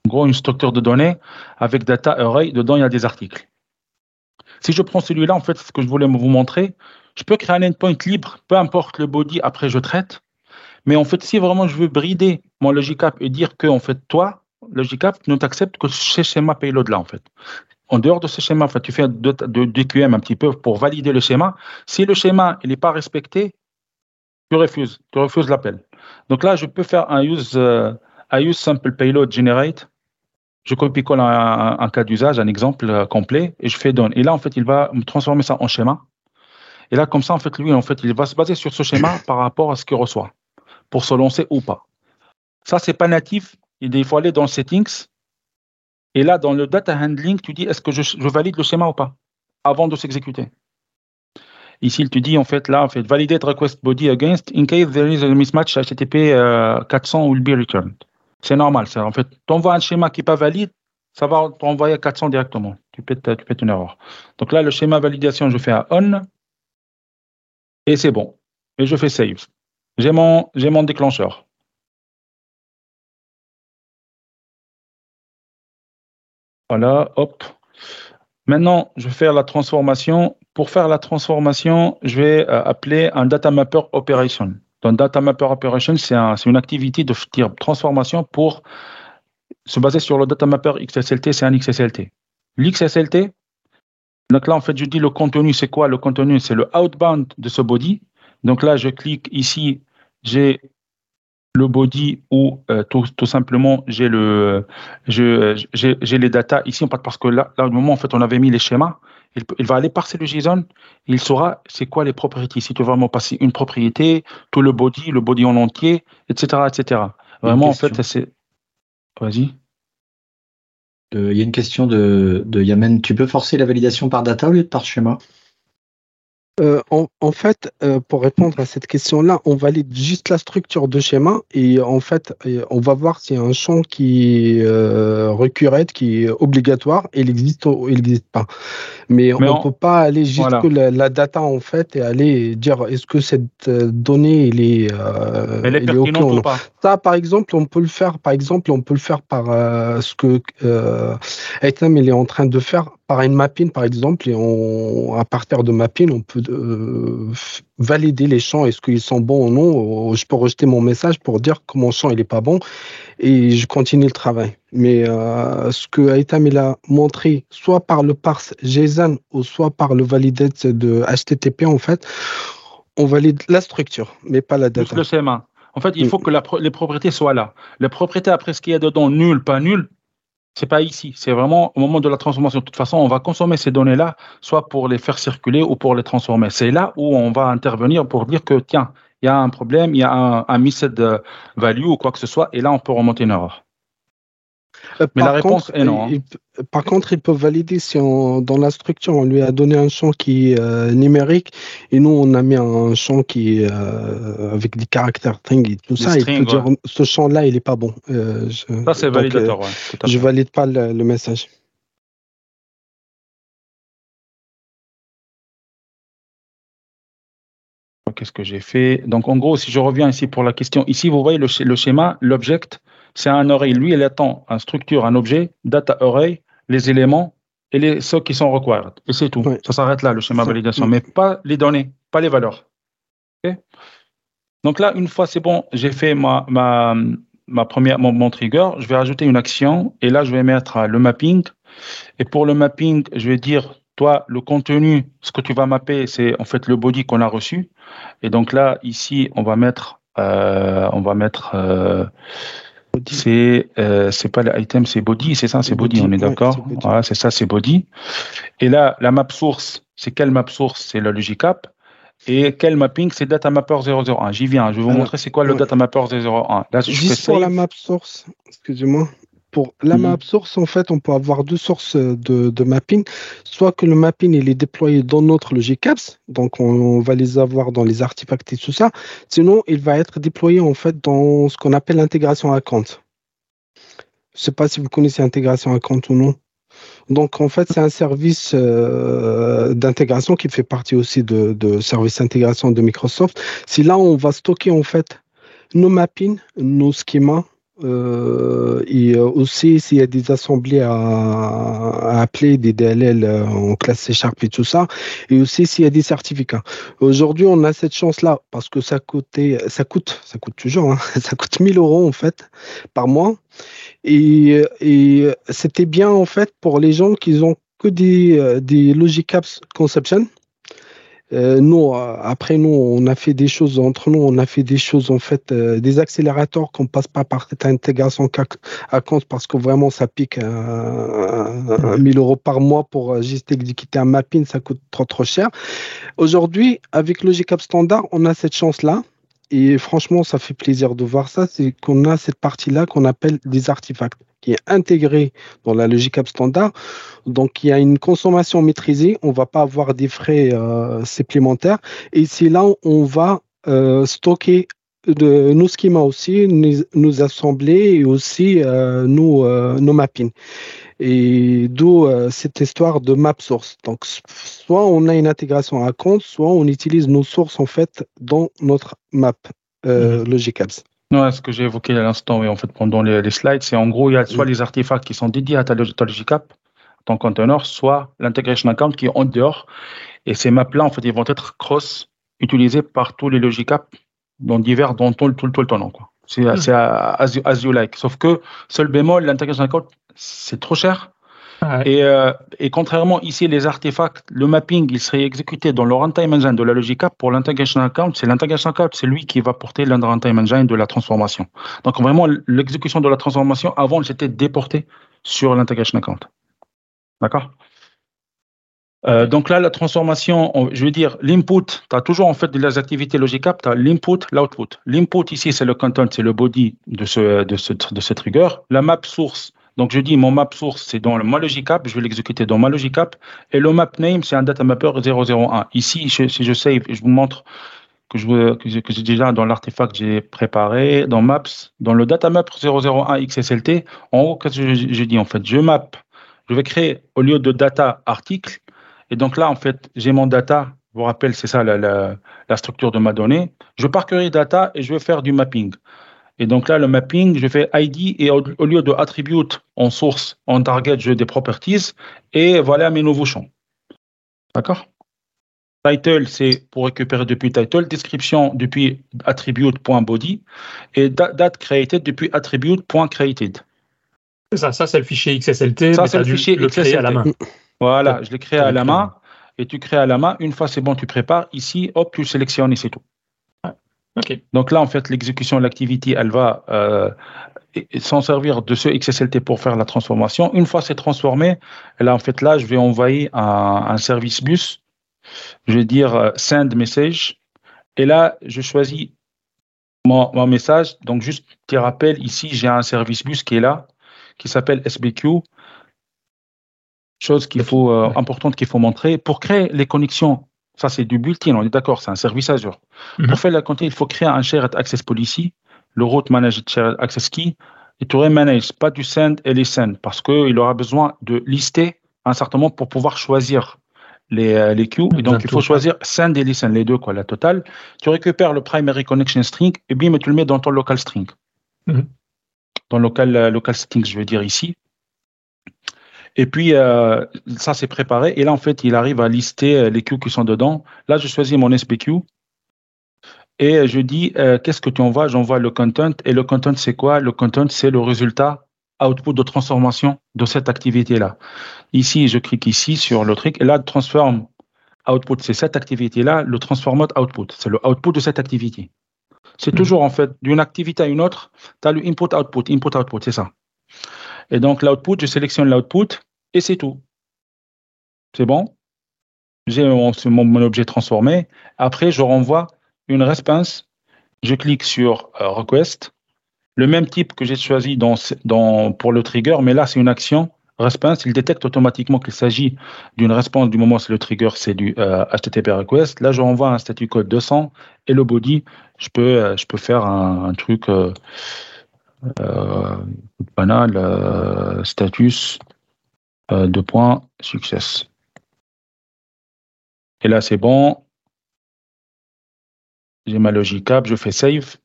En gros, une structure de données avec data array. Dedans, il y a des articles. Si je prends celui-là, en fait, ce que je voulais vous montrer, je peux créer un endpoint libre, peu importe le body, après je traite. Mais en fait, si vraiment je veux brider mon Logicap et dire que, en fait, toi, Logicap ne t'accepte que ce schéma payload-là, en fait. En dehors de ce schéma, tu fais de, de, un petit peu pour valider le schéma. Si le schéma n'est pas respecté, tu refuses, tu refuses l'appel. Donc là, je peux faire un use, euh, un use sample payload generate je copie-colle un, cas d'usage, un exemple euh, complet, et je fais donne. Et là, en fait, il va me transformer ça en schéma. Et là, comme ça, en fait, lui, en fait, il va se baser sur ce schéma par rapport à ce qu'il reçoit, pour se lancer ou pas. Ça, c'est pas natif. Il faut aller dans Settings. Et là, dans le data handling, tu dis est-ce que je, valide le schéma ou pas avant de s'exécuter? Ici, il te dit en fait là, en fait, validate request body against in case there is a mismatch HTTP 400 will be returned. C'est normal. Ça. En fait, tu envoies un schéma qui n'est pas valide, ça va t'envoyer à 400 directement. Tu pètes, tu une erreur. Donc là, le schéma validation, je fais à on et c'est bon. Et je fais save. J'ai mon, mon déclencheur. Voilà, hop. Maintenant, je vais faire la transformation. Pour faire la transformation, je vais euh, appeler un data mapper operation. Donc, Data Mapper Operation, c'est une activité de transformation pour se baser sur le Data Mapper XSLT, c'est un XSLT. L'XSLT, donc là, en fait, je dis le contenu, c'est quoi Le contenu, c'est le outbound de ce body. Donc là, je clique ici, j'ai le body ou euh, tout, simplement j'ai le j'ai les data ici parce que là, là au moment en fait on avait mis les schémas il, va aller parser le JSON, il saura c'est quoi les propriétés. Si tu veux vraiment passer une propriété, tout le body, le body en entier, etc. etc. Vraiment, en fait, c'est. Vas-y. Euh, il y a une question de, de Yamen. Tu peux forcer la validation par data au lieu de par schéma? Euh, en, fait, euh, pour répondre à cette question-là, on valide juste la structure de schéma et en fait, euh, on va voir s'il y a un champ qui est euh, qui est obligatoire et il existe ou il n'existe pas. Mais, on ne peut pas aller jusqu'à la, data en fait et aller dire est-ce que cette donnée elle est, elle est, ou pas? Ça, par exemple, on peut le faire. Par exemple, on peut le faire par ce que il est en train de faire par une mapping, par exemple, et on, à partir de mapping, on peut euh, valider les champs, est-ce qu'ils sont bons ou non. Je peux rejeter mon message pour dire que mon champ il est pas bon et je continue le travail. Mais euh, ce que Aitam il a montré, soit par le parse JSON ou soit par le validate de HTTP, en fait, on valide la structure, mais pas la data. le schéma. En fait, il faut que les propriétés soient là. Les propriétés, après ce qu'il y a dedans, nul, pas nul, c'est pas ici, c'est vraiment au moment de la transformation. De toute façon, on va consommer ces données-là, soit pour les faire circuler ou pour les transformer. C'est là où on va intervenir pour dire que, tiens, il y a un problème, il y a un, un missed value ou quoi que ce soit, et là, on peut remonter une erreur. Euh, Mais la réponse est non. Hein. par contre, il peut valider si dans la structure, on lui a donné un champ qui est euh, numérique et nous, on a mis un champ qui est euh, avec des caractères string et tout ça. il peut dire ce champ-là, il n'est pas bon. ça, c'est validateur. je ne valide pas le, message. Qu'est-ce que j'ai fait? Donc, en gros, si je reviens ici pour la question, ici, vous voyez le, le schéma, l'object, c'est un array. Lui, il attend une structure, un objet, data array, les éléments et les, ceux qui sont required. Et c'est tout. Ça s'arrête là, le schéma validation, mais pas les données, pas les valeurs. Donc là, une fois c'est bon, j'ai fait ma, ma, ma première, mon, trigger, je vais rajouter une action et là, je vais mettre le mapping. Et pour le mapping, je vais dire, toi, le contenu, ce que tu vas mapper, c'est en fait le body qu'on a reçu. Et donc là, ici, on va mettre, euh, on va mettre euh, c'est euh, c'est pas l'item, c'est body, c'est ça, c'est body, on est d'accord. voilà, c'est ça, c'est body. Et là, la map source, c'est quelle map source? C'est la Logicap. Et quel mapping? C'est datamapper 001. J'y viens. Je vais vous montrer c'est quoi le datamapper 001. Là, je Juste pour la map source, excusez-moi. Pour la mhm. map source, en fait, on peut avoir deux sources de, mapping. Soit que le mapping il est déployé dans notre Logicaps, donc on, va les avoir dans les artefacts et tout ça. Sinon, il va être déployé en fait dans ce qu'on appelle l'intégration à compte. Je ne sais pas si vous connaissez l'intégration à compte ou non. Donc en fait, c'est un service euh, d'intégration qui fait partie aussi de, de service d'intégration de Microsoft. C'est là où on va stocker en fait nos mappings, nos schémas, euh, et euh, aussi, s'il y a des assemblées à, appeler, des DLL euh, en classe C Sharp et tout ça, et aussi s'il y a des certificats. Aujourd'hui, on a cette chance-là parce que ça, coûtait, ça coûte, ça coûte toujours, hein, ça coûte 1000 euros en fait par mois. Et, et c'était bien en fait pour les gens qui ont que des, des Logic Apps Conception euh, nous, euh, après nous, on a fait des choses entre nous, on a fait des choses en fait, euh, des accélérateurs qu'on passe pas par cette intégration à compte parce que vraiment ça pique 1000 euros par mois pour juste exécuter un mapping, ça coûte trop trop cher. Aujourd'hui, avec Logic App Standard, on a cette chance là. Et franchement, ça fait plaisir de voir ça, c'est qu'on a cette partie-là qu'on appelle des artefacts qui est intégré dans la logique app standard. Donc, il y a une consommation maîtrisée. On ne va pas avoir des frais euh, supplémentaires. Et c'est là où on va euh, stocker nos schémas aussi, nous, assembler et aussi euh, nos mappings. Et d'où cette histoire de map source. Donc, soit on a une intégration à compte, soit on utilise nos sources en fait dans notre map euh, mmh. Apps. Non, ce que j'ai évoqué à l'instant, oui, en fait, pendant les, slides, c'est en gros, il y a soit les artefacts qui sont dédiés à ta, ta Logicap, ton container, soit l'integration account qui est en dehors. Et ces maps-là, en fait, ils vont être cross utilisés par tous les Logicap dans divers, dans tout, tout, tout le temps. C'est, hmm. as, you, like. Sauf que, seul bémol, l'integration account, c'est trop cher. Et, euh, et, contrairement ici, les artefacts, le mapping, il serait exécuté dans le runtime engine de la Logic App. Pour l'integration account, c'est l'integration account, c'est lui qui va porter le runtime engine de la transformation. Donc vraiment, l'exécution de la transformation, avant, c'était déporté sur l'integration account. D'accord? Euh, donc là, la transformation, je veux dire, l'input, tu as toujours en fait des activités Logic App, tu as l'input, l'output. L'input ici, c'est le content, c'est le body de ce, de, ce, de ce trigger. La map source, donc, je dis mon map source, c'est dans le Malogicap, je vais l'exécuter dans Malogicap, et le map name, c'est un data mapper 001. Ici, si je save, je vous montre que je que j'ai déjà dans l'artefact que j'ai préparé, dans Maps, dans le data map 001 XSLT, en haut, qu'est-ce que je, dis en fait? Je map, je vais créer au lieu de data article, et donc là, en fait, j'ai mon data, je vous rappelle, c'est ça la, la, structure de ma donnée. Je parcourir data et je vais faire du mapping. Et donc là, le mapping, je fais ID et au, lieu de attribute en source, en target, je des properties et voilà mes nouveaux champs. D'accord? Title, c'est pour récupérer depuis title, description depuis attribute.body et date created depuis attribute.created. Ça, ça c'est le fichier XSLT. Ça, c'est le fichier le XSLT. à la main. Voilà, je l'ai créé à la main et tu crées à la main. Une fois c'est bon, tu prépares. Ici, hop, tu sélectionnes et c'est tout. Donc là, en fait, l'exécution de l'activité, elle va euh, s'en servir de ce XSLT pour faire la transformation. Une fois c'est transformé, là, en fait, là, je vais envoyer un, service bus. Je vais dire euh, send message. Et là, je choisis mon, message. Donc, juste petit rappel, ici, j'ai un service bus qui est là, qui s'appelle SBQ. Chose qu'il faut, euh, importante qu'il faut montrer. Pour créer les connexions, ça c'est du built-in, on est d'accord, c'est un service Azure. Mhm. Pour faire la connexion, il faut créer un shared access policy, le route managed shared access key, et to manage, pas du send et les send, parce qu'il aura besoin de lister un certain nombre pour pouvoir choisir les, euh, les queues. Et donc, il faut choisir send et listen, les deux, quoi, la totale. Tu récupères le primary connection string et bien, tu le mets dans ton local string. Mhm. Dans local, euh, local string, je veux dire ici. Et puis, euh, ça, c'est préparé. Et là, en fait, il arrive à lister les queues qui sont dedans. Là, je choisis mon SPQ. Et je dis, qu'est-ce que tu envoies? J'envoie le content. Et le content, c'est quoi? Le content, c'est le résultat output de transformation de cette activité-là. Ici, je clique ici sur le truc, et là, transform output, c'est cette activité-là, le transform output, c'est le output de cette activité. C'est toujours en fait d'une activité à une autre, tu as le input output, input output, c'est ça. Et donc l'output, je sélectionne l'output et c'est tout. C'est bon? J'ai mon, objet transformé. Après, je renvoie une response. Je clique sur euh, request le même type que j'ai choisi pour le trigger, mais là, c'est une action response. Il détecte automatiquement qu'il s'agit d'une réponse du moment où le trigger, c'est du HTTP euh, request. Là, je renvoie un statut code 200 et le body, je peux, euh, faire un, truc banal, status de point success. Et là, c'est bon. J'ai ma logic app, je fais save.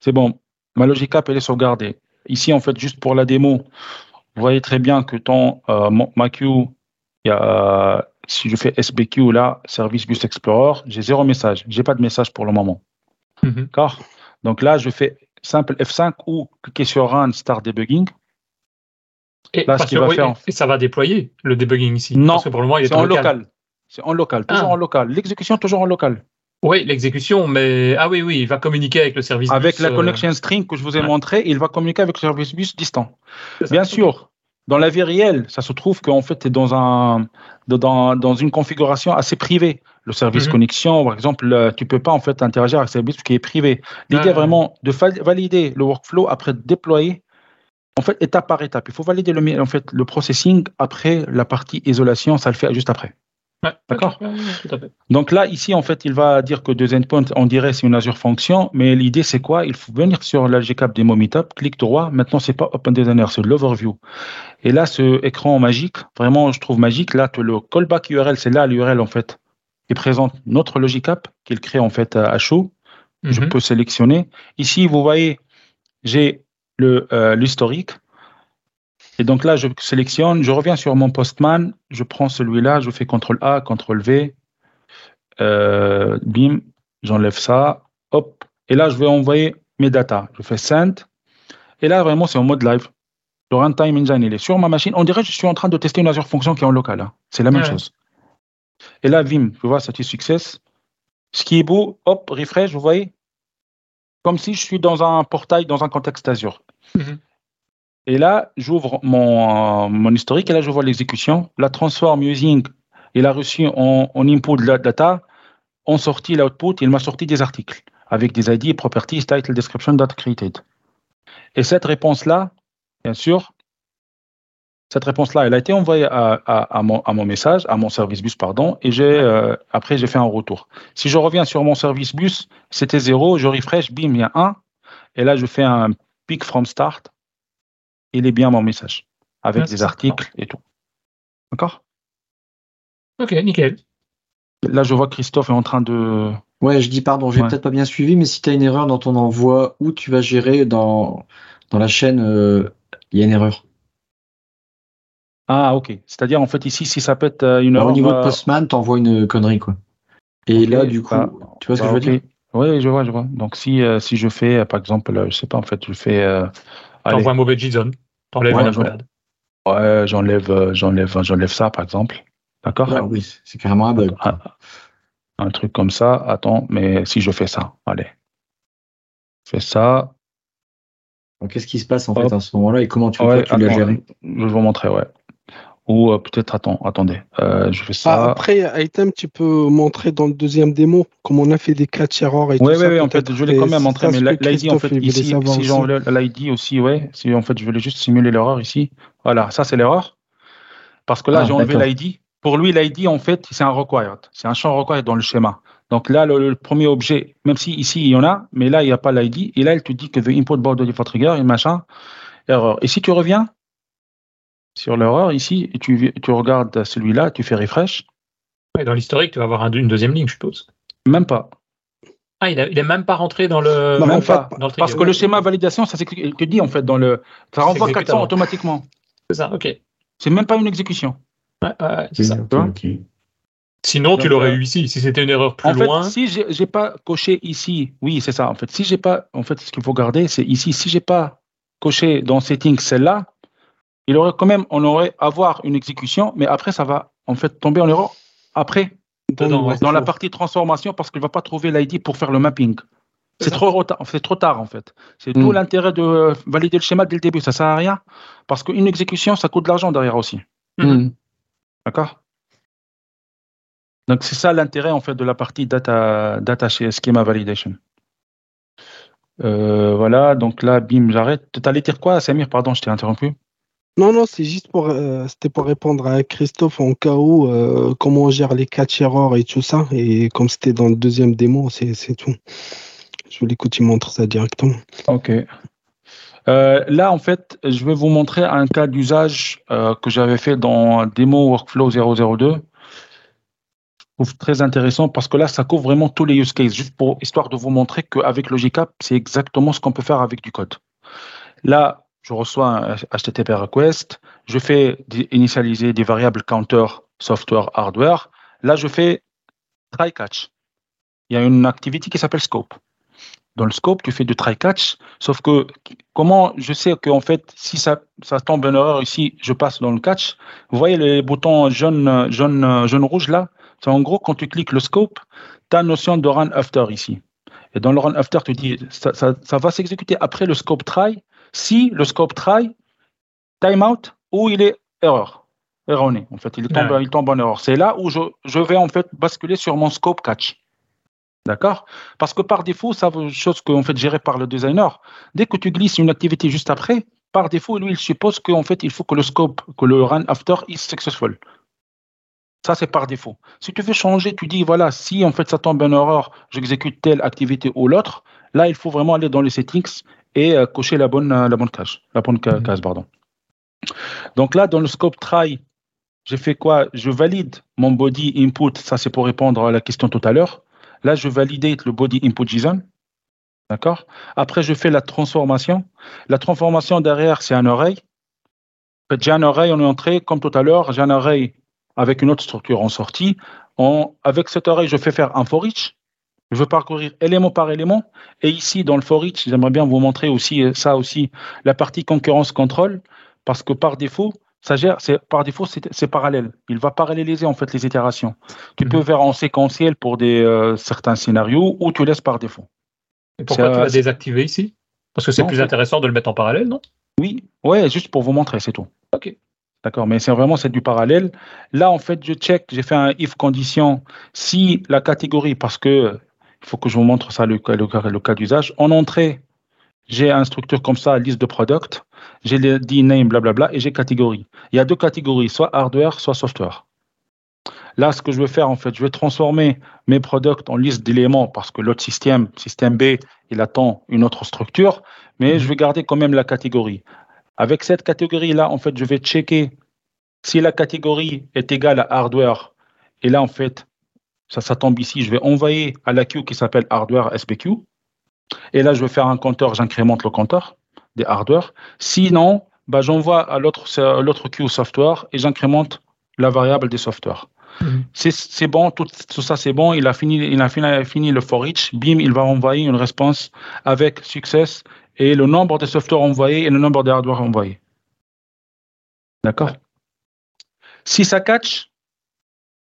C'est bon ma logic app, elle est sauvegardée. Ici, en fait, juste pour la démo, vous voyez très bien que ton euh, ma queue, il y a, si je fais SBQ là, Service Bus Explorer, j'ai zéro message. J'ai pas de message pour le moment. Mhm. D'accord? Donc là, je fais simple F5 ou cliquer sur Run Start Debugging. Et, là, ce va faire... et ça va déployer le debugging ici. Non, c'est en local. C'est en local, toujours ah. en local. L'exécution toujours en local. Oui, l'exécution, mais ah oui, oui, il va communiquer avec le service avec bus. Avec la euh, connection string que je vous ai montré, il va communiquer avec le service bus distant. Bien sûr, dans la vie réelle, ça se trouve qu'en fait, tu es dans, un, dans, dans une configuration assez privée. Le service mhm. connexion, par exemple, tu peux pas en fait interagir avec le service qui est privé. L'idée est vraiment de valider le workflow après de déployer en fait, étape par étape. Il faut valider le, en fait, le processing après la partie isolation, ça le fait juste après. D'accord Donc là, ici, en fait, il va dire que deux endpoints, on dirait c'est une Azure Function, mais l'idée, c'est quoi? Il faut venir sur la GCAP Demo Meetup, clic droit. Maintenant, c'est pas Open Designer, c'est l'Overview. Et là, ce écran magique, vraiment, je trouve magique. Là, le callback URL, c'est là l'URL, en fait, qui présente notre Logicap, qu'il crée, en fait, à chaud. Je mhm. peux sélectionner. Ici, vous voyez, j'ai euh, l'historique. Et donc là, je sélectionne, je reviens sur mon postman, je prends celui-là, je fais CTRL A, CTRL V, euh, bim, j'enlève ça, hop, et là, je vais envoyer mes data. Je fais send, et là, vraiment, c'est en mode live. Le runtime engine, il est sur ma machine. On dirait que je suis en train de tester une Azure Function qui est en local. Hein. C'est la même chose. Et là, vim, je vois, Satis Success. Ce qui est beau, hop, refresh, vous voyez? Comme si je suis dans un portail, dans un contexte Azure. Mhm. Et là, j'ouvre mon, mon historique et là, je vois l'exécution. La transform using, il a reçu en, input de la data, en sortie l'output, il m'a sorti des articles avec des ID, properties, title, description, data created. Et cette réponse-là, bien sûr, cette réponse-là, elle a été envoyée à, à, mon, à, mon, message, à mon service bus, pardon, et j'ai euh, après j'ai fait un retour. Si je reviens sur mon service bus, c'était zéro, je refresh, bim, il y a un, et là je fais un pick from start, il est bien mon message, avec des articles et tout. D'accord? Ok, nickel. Là, je vois que Christophe est en train de. Ouais, je dis pardon, j'ai peut-être pas bien suivi, mais si tu as une erreur dans ton envoi, où tu vas gérer dans, dans la chaîne, euh, il y a une erreur. Ah, ok. C'est-à-dire, en fait, ici, si ça pète euh, une erreur. Au niveau de Postman, tu envoies une connerie, quoi. Et là, du coup, bah, tu vois ce que je veux dire? Oui, je vois, je vois. Donc, si, euh, si je fais, par exemple, je sais pas, en fait, je fais. T'envoies un mauvais JSON. T'enlèves ouais, j'enlève, euh, j'enlève, j'enlève ça, par exemple. D'accord? Oui, c'est carrément un bug. Un, truc comme ça. Attends, mais si je fais ça, allez. Je fais ça. Qu'est-ce qui se passe en fait à ce moment-là et comment tu, ouais, tu l'as géré Je vais vous montrer, ouais. Ou euh, peut-être, attends, attendez, euh, je fais ça. Ah, après, Item, tu peux montrer dans le deuxième démo comme on a fait des catch errors et tout ça. Oui, oui, en fait, je l'ai quand même montré, mais l'ID, en fait, ici, si j'enlève l'ID aussi, ouais, si en fait, je voulais juste simuler l'erreur ici. Voilà, ça, c'est l'erreur. Parce que là, ah, j'ai enlevé l'ID. Pour lui, l'ID, en fait, c'est un required. C'est un champ required dans le schéma. Donc là, le, premier objet, même si ici, il y en a, mais là, il n'y a pas l'ID. Et là, il te dit que the input board for trigger et machin, erreur. Et si tu reviens, sur l'erreur ici, et tu, tu regardes celui-là, tu fais refresh. dans l'historique, tu vas avoir une deuxième ligne, je suppose. Même pas. Ah, il n'est même pas rentré dans le. même pas. Parce que le schéma validation, ça te dit en fait dans le. Ça renvoie 400 automatiquement. C'est ça, ok. C'est même pas une exécution. Ouais, ouais c'est ça. Sinon, tu l'aurais eu ici. Si c'était une erreur plus en loin. Fait, si j'ai pas coché ici, oui, c'est ça. En fait, si j'ai pas, en fait, ce qu'il faut garder, c'est ici. Si j'ai pas coché dans settings celle-là, il aurait quand même, on aurait avoir une exécution, mais après, ça va en fait tomber en erreur après, dans, la partie transformation, parce qu'il ne va pas trouver l'ID pour faire le mapping. C'est trop, c'est trop tard en fait. C'est tout hmm. l'intérêt de valider le schéma dès le début. Ça ne sert à rien parce qu'une exécution, ça coûte de l'argent derrière aussi. Hmm. D'accord? Donc c'est ça l'intérêt en fait de la partie data, data schema validation. Euh, voilà, donc là, bim, j'arrête. Tu allais dire quoi, Samir? Pardon, je t'ai interrompu. Non, non, c'est juste pour, euh, c'était pour répondre à Christophe en cas où, euh, comment on gère les catch errors et tout ça. Et comme c'était dans le deuxième démo, c'est, tout. Je voulais que tu montres ça directement. Ok. Euh, là, en fait, je vais vous montrer un cas d'usage que j'avais fait dans démo workflow 002. Je trouve très intéressant parce que là, ça couvre vraiment tous les use cases, juste pour histoire de vous montrer qu'avec Logicap, c'est exactement ce qu'on peut faire avec du code. Là, je reçois un HTTP request, je fais initialiser des variables counter software hardware. Là, je fais try catch. Il y a une activité qui s'appelle scope. Dans le scope, tu fais du try catch, sauf que comment je sais qu'en fait, si ça, ça tombe en erreur ici, je passe dans le catch. Vous voyez les boutons jaune, jaune, jaune, rouge là? C'est en gros, quand tu cliques le scope, tu as notion de run after ici. Et dans le run after, tu dis, ça va s'exécuter après le scope try, si le scope try, timeout, ou il est erreur, erroné. En fait, il tombe, il tombe en erreur. C'est là où je, je, vais en fait basculer sur mon scope catch. D'accord? Parce que par défaut, ça une chose que en fait gérée par le designer. Dès que tu glisses une activité juste après, par défaut, lui, il suppose qu'en fait, il faut que le scope, que le run after is successful. Ça, c'est par défaut. Si tu veux changer, tu dis, voilà, si en fait ça tombe en erreur, j'exécute telle activité ou l'autre, là, il faut vraiment aller dans les settings et euh, cocher la bonne, euh, la bonne case. La bonne case, pardon. Donc là, dans le scope try, j'ai fait quoi? Je valide mon body input, ça c'est pour répondre à la question tout à l'heure. Là, je valide le body input JSON. D'accord? Après, je fais la transformation. La transformation derrière, c'est un array. J'ai un array en entrée, comme tout à l'heure, j'ai un array avec une autre structure en sortie. avec cet array, je fais faire un for each. Je veux parcourir élément par élément. Et ici, dans le for each, j'aimerais bien vous montrer aussi euh, ça aussi, la partie concurrence contrôle, parce que par défaut, ça gère, c'est, par défaut, c'est, parallèle. Il va paralléliser en fait les itérations. Tu mhm. peux faire en séquentiel pour des, euh, certains scénarios ou tu laisses par défaut. Et pourquoi tu l'as désactivé ici? Parce que c'est plus intéressant de le mettre en parallèle, non? Oui, ouais, juste pour vous montrer, c'est tout. Ok. D'accord, mais c'est vraiment c'est du parallèle. Là, en fait, je check, j'ai fait un if condition si la catégorie, parce que il faut que je vous montre ça, le, le, cas d'usage. En entrée, j'ai un structure comme ça, liste de product, j'ai dit name, blablabla, et j'ai catégorie. Il y a deux catégories, soit hardware, soit software. Là, ce que je vais faire, en fait, je vais transformer mes products en liste d'éléments parce que l'autre système, système B, il attend une autre structure, mais mhm. je vais garder quand même la catégorie. Avec cette catégorie-là, en fait, je vais checker si la catégorie est égale à hardware. Et là, en fait, ça, ça tombe ici. Je vais envoyer à la queue qui s'appelle hardware SBQ. Et là, je vais faire un compteur, j'incrémente le compteur des hardware. Sinon, bah, j'envoie à l'autre queue software et j'incrémente la variable des software. Mhm. C'est bon, tout, ça c'est bon. Il a fini, il a fini, fini, le for each. Bim, il va envoyer une réponse avec success et le nombre de software envoyés et le nombre de hardware envoyés. D'accord? Si ça catch,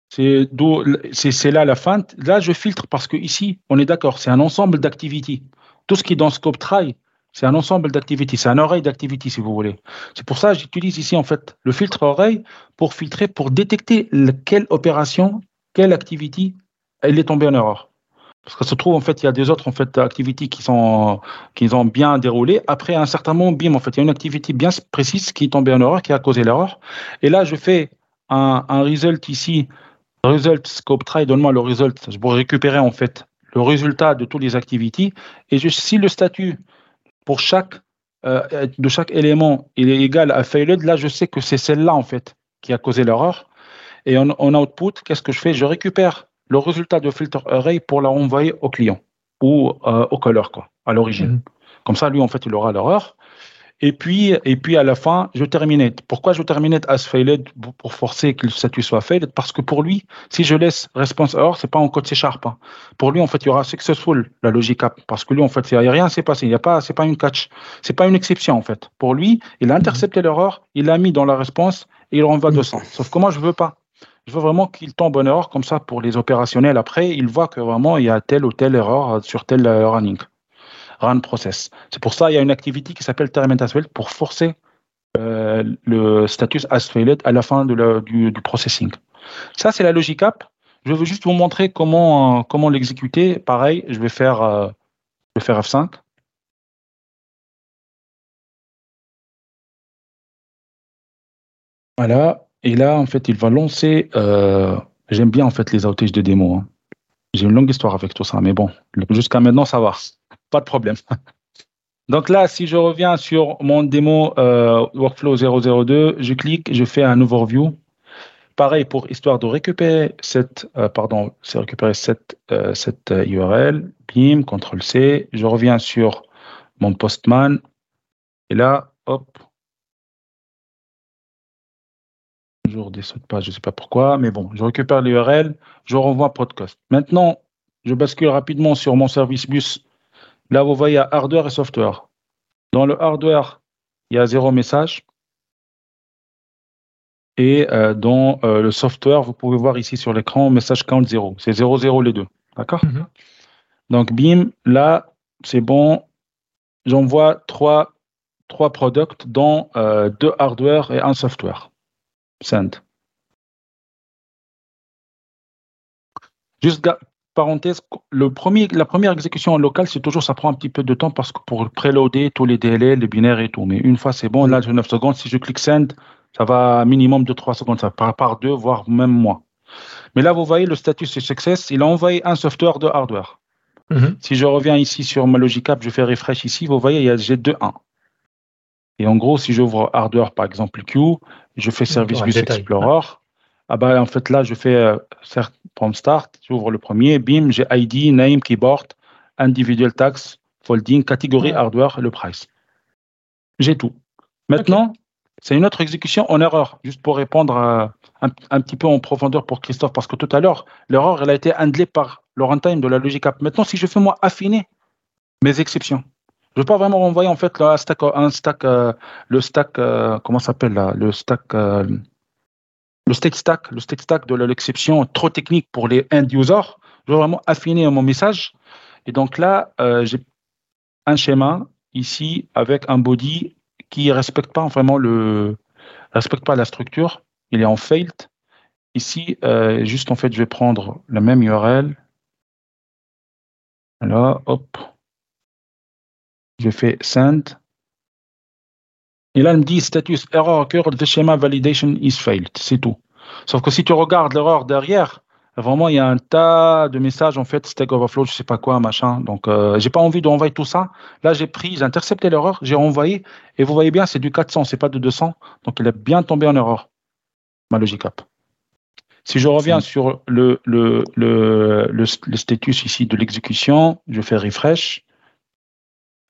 c'est là la fin. Là, je filtre parce que ici, on est d'accord, c'est un ensemble d'activités. Tout ce qui est dans Scope Try, C'est un ensemble d'activités, c'est un oreille d'activités si vous voulez. C'est pour ça que j'utilise ici en fait le filtre oreille pour filtrer, pour détecter quelle opération, quelle activité elle est tombée en erreur. Parce que se trouve en fait il y a des autres en fait activités qui sont qui ont bien déroulé. Après un certain moment, bim en fait il y a une activité bien précise qui est tombée en erreur, qui a causé l'erreur. Et là je fais un, un result ici, result scope try, donne-moi le result pour récupérer en fait le résultat de toutes les activités. Et si le statut pour chaque, euh, de chaque élément il est égal à failed, là je sais que c'est celle-là en fait qui a causé l'erreur. Et en, output, qu'est-ce que je fais? Je récupère le résultat de filter array pour la renvoyer au client ou euh, au color quoi, à l'origine. Mm-hmm. Comme ça, lui en fait il aura l'erreur. Et puis, et puis à la fin, je terminais. Pourquoi je terminais as failed? Pour forcer que le statut soit failed? Parce que pour lui, si je laisse response error, c'est pas en code C sharp. Hein. Pour lui, en fait, il y aura successful la logique app. Parce que lui, en fait, il n'y a rien s'est passé. Il y a pas, c'est pas une catch. C'est pas une exception, en fait. Pour lui, il a intercepté l'erreur, il l'a mis dans la réponse et il renvoie 200. Sauf que moi, je veux pas. Je veux vraiment qu'il tombe en erreur comme ça pour les opérationnels. Après, il voit que vraiment il y a telle ou telle erreur sur tel running run process. C'est pour ça qu'il y a une activité qui s'appelle terminate pour forcer euh, le status as failed à la fin de du, processing. Ça, c'est la logique app. Je veux juste vous montrer comment, euh, comment l'exécuter. Pareil, je vais faire, euh, je vais faire F5. Voilà. Et là, en fait, il va lancer. J'aime bien en fait les outages de démo. Hein. J'ai une longue histoire avec tout ça, mais bon, jusqu'à maintenant, ça va. Pas de problème. Donc là, si je reviens sur mon démo euh, Workflow 002, je clique, je fais un overview. Pareil pour histoire de récupérer cette, euh, pardon, c'est récupérer cette, euh, cette URL. Bim, CTRL C. Je reviens sur mon Postman. Et là, hop. Toujours des sauts de page, je ne sais pas pourquoi, mais bon, je récupère l'URL, je renvoie podcast. Maintenant, je bascule rapidement sur mon service bus Là, vous voyez hardware et software. Dans le hardware, il y a zéro message. Et euh, dans euh, le software, vous pouvez voir ici sur l'écran, message count 0. C'est 0, 0 les deux. D'accord? Mhm. Donc, bim, là, c'est bon. J'envoie trois, trois products, dont euh, deux hardware et un software. Send. Juste parenthèse, le premier, la première exécution locale, c'est toujours, ça prend un petit peu de temps parce que pour préloader tous les délais, les binaires et tout. Mais une fois, c'est bon. Là, j'ai 9 secondes. Si je clique send, ça va minimum de 3 secondes. Ça part par deux, voire même moins. Mais là, vous voyez, le statut, c'est success. Il a envoyé un software de hardware. Mhm. Si je reviens ici sur ma logic app, je fais refresh ici, vous voyez, il y a G2.1. Et en gros, si j'ouvre hardware, par exemple, Q, je fais Service Bus Explorer. Ah bah, en fait, là, je fais euh, from start, j'ouvre le premier, bim, j'ai ID, name, keyboard, individual tax, folding, catégorie hardware, le price. J'ai tout. Maintenant, c'est une autre exécution en erreur, juste pour répondre un, petit peu en profondeur pour Christophe, parce que tout à l'heure, l'erreur, elle a été handlée par le runtime de la logic app. Maintenant, si je fais moi affiner mes exceptions, je ne veux pas vraiment renvoyer en fait un stack, un stack euh, le stack, euh, comment s'appelle là, le stack, le stack stack, le stack stack de l'exception trop technique pour les end users. Je veux vraiment affiner mon message. Et donc là, euh, j'ai un schéma ici avec un body qui respecte pas vraiment le respecte pas la structure. Il est en failed. Ici, euh, juste en fait, je vais prendre la même URL. Là, hop. Je fais send. Et là, il me dit status error occurred, the schema validation is failed. C'est tout. Sauf que si tu regardes l'erreur derrière, vraiment, il y a un tas de messages, en fait, Stack Overflow, je sais pas quoi, machin. Donc, euh, j'ai pas envie d'envoyer tout ça. Là, j'ai pris, j'ai intercepté l'erreur, j'ai renvoyé, et vous voyez bien, c'est du 400, c'est pas de 200. Donc, il est bien tombé en erreur, ma logic app. Si je reviens sur le, le, le, le, status ici de l'exécution, je fais refresh.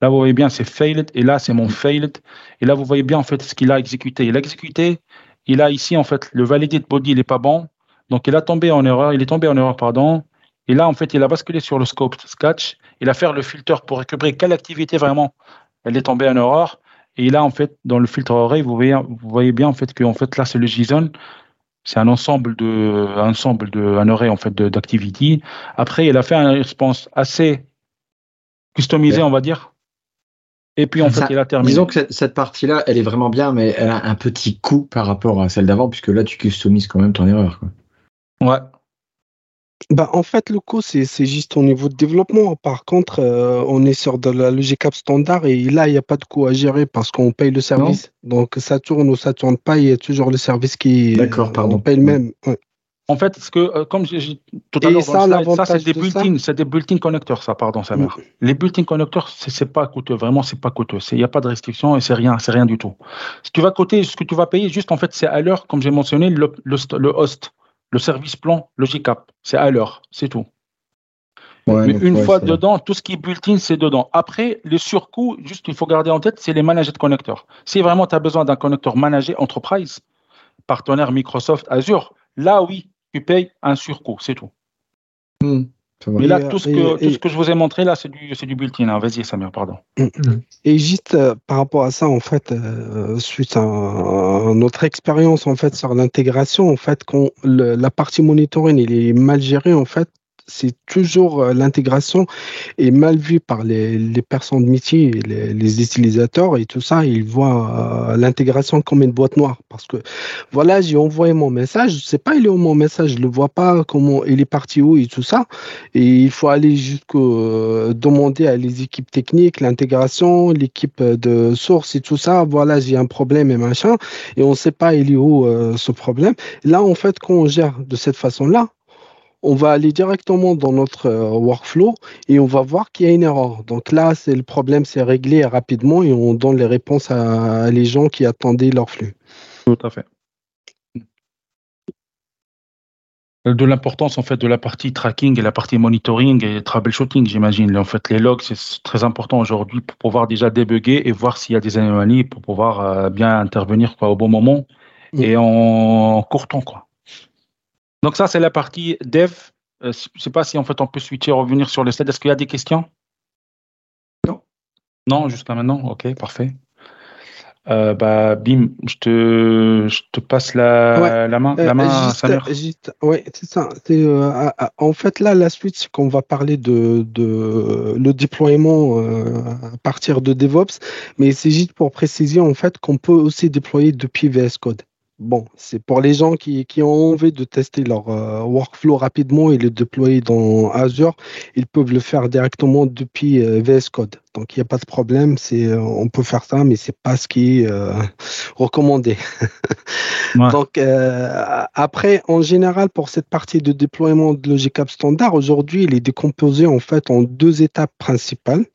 Là, vous voyez bien, c'est failed. Et là, c'est mon failed. Et là, vous voyez bien, en fait, ce qu'il a exécuté. Il a exécuté. Il a ici, en fait, le validate body, il n'est pas bon. Donc, il a tombé en erreur. Il est tombé en erreur, pardon. Et là, en fait, il a basculé sur le scope sketch. Il a fait le filter pour récupérer quelle activité vraiment elle est tombée en erreur. Et là, en fait, dans le filtre array, vous voyez, vous voyez bien, en fait, que en fait, là, c'est le JSON. C'est un ensemble de, un ensemble de, un array, en fait, d'activités. Après, il a fait une réponse assez customisée, on va dire. Et puis en fait, il a terminé. Disons que cette, partie-là, elle est vraiment bien, mais elle a un petit coup par rapport à celle d'avant, puisque là, tu customises quand même ton erreur. Ouais. Bah, en fait, le coup, c'est juste au niveau de développement. Par contre, euh, on est sur de la logique app standard et là, il n'y a pas de coût à gérer parce qu'on paye le service. Donc, ça tourne ou ça tourne pas, il y a toujours le service qui. D'accord, pardon. On paye le même. En fait, ce que, euh, comme j'ai tout à l'heure, ça, c'est des built-in, c'est des built-in connecteurs, ça, pardon, ça mm. Les built-in connecteurs, c'est pas coûteux, vraiment, c'est pas coûteux. Il n'y a pas de restriction et c'est rien, c'est rien du tout. Si tu vas côté, ce que tu vas payer, juste en fait, c'est à l'heure, comme j'ai mentionné, le, le, host, le service plan, Logicap, c'est à l'heure, c'est tout. Mais une fois dedans, tout ce qui est built-in, c'est dedans. Après, les surcoûts, juste il faut garder en tête, c'est les managers de connecteurs. Si vraiment tu as besoin d'un connecteur managé enterprise, partenaire Microsoft Azure, là oui, tu payes un surcoût, c'est tout. Hmm, Mais là, tout, ce que, tout ce que je vous ai montré, là, c'est du, du built-in. Hein. Vas-y, Samir, pardon. Hmm. Et juste euh, par rapport à ça, en fait, euh, suite à, notre expérience en fait sur l'intégration, en fait, quand la partie monitoring il est mal gérée, en fait, c'est toujours euh, l'intégration est mal vue par les, les personnes de métier, les, les, utilisateurs et tout ça. Ils voient euh, l'intégration comme une boîte noire parce que voilà, j'ai envoyé mon message, je sais pas il est où mon message, je le vois pas comment il est parti où et tout ça. Et il faut aller jusqu'au euh, demander à les équipes techniques, l'intégration, l'équipe de source et tout ça. Voilà, j'ai un problème et machin et on sait pas il est où ce problème. Là, en fait, quand on gère de cette façon-là, on va aller directement dans notre euh, workflow et on va voir qu'il y a une erreur. Donc là, c'est le problème, c'est réglé rapidement et on donne les réponses à, les gens qui attendaient leur flux. Tout à fait. De l'importance en fait de la partie tracking et la partie monitoring et troubleshooting, j'imagine. En fait, les logs, c'est très important aujourd'hui pour pouvoir déjà débugger et voir s'il y a des anomalies pour pouvoir euh, bien intervenir quoi, au bon moment mm. et en court temps. Quoi. Donc ça, c'est la partie dev. Euh, je ne sais pas si en fait on peut switcher, revenir sur le slide. Est-ce qu'il y a des questions? Non. Non, jusqu'à maintenant. Ok, parfait. Euh, bah, Bim, je te, je te passe la, la main, la main Oui, c'est ça. Euh, en fait, là, la suite, c'est qu'on va parler de, de le déploiement à partir de DevOps, mais c'est juste pour préciser en fait qu'on peut aussi déployer depuis VS Code. Bon, c'est pour les gens qui, ont envie de tester leur euh, workflow rapidement et le déployer dans Azure, ils peuvent le faire directement depuis euh, VS Code. Donc il n'y a pas de problème, c'est euh, on peut faire ça, mais c'est pas ce qui est recommandé. Donc après, en général, pour cette partie de déploiement de Logic App Standard, aujourd'hui, il est décomposé en fait en deux étapes principales.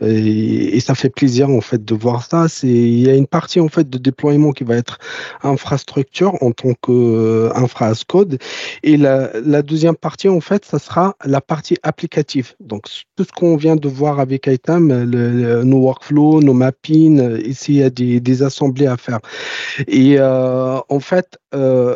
Et, ça fait plaisir en fait de voir ça. Il y a une partie en fait de déploiement qui va être infrastructure en tant que euh, infra as code et la, deuxième partie en fait ça sera la partie applicative. Donc tout ce qu'on vient de voir avec Item, nos workflows, nos mappings, ici il y a des, des assemblées à faire. Et euh, en fait euh,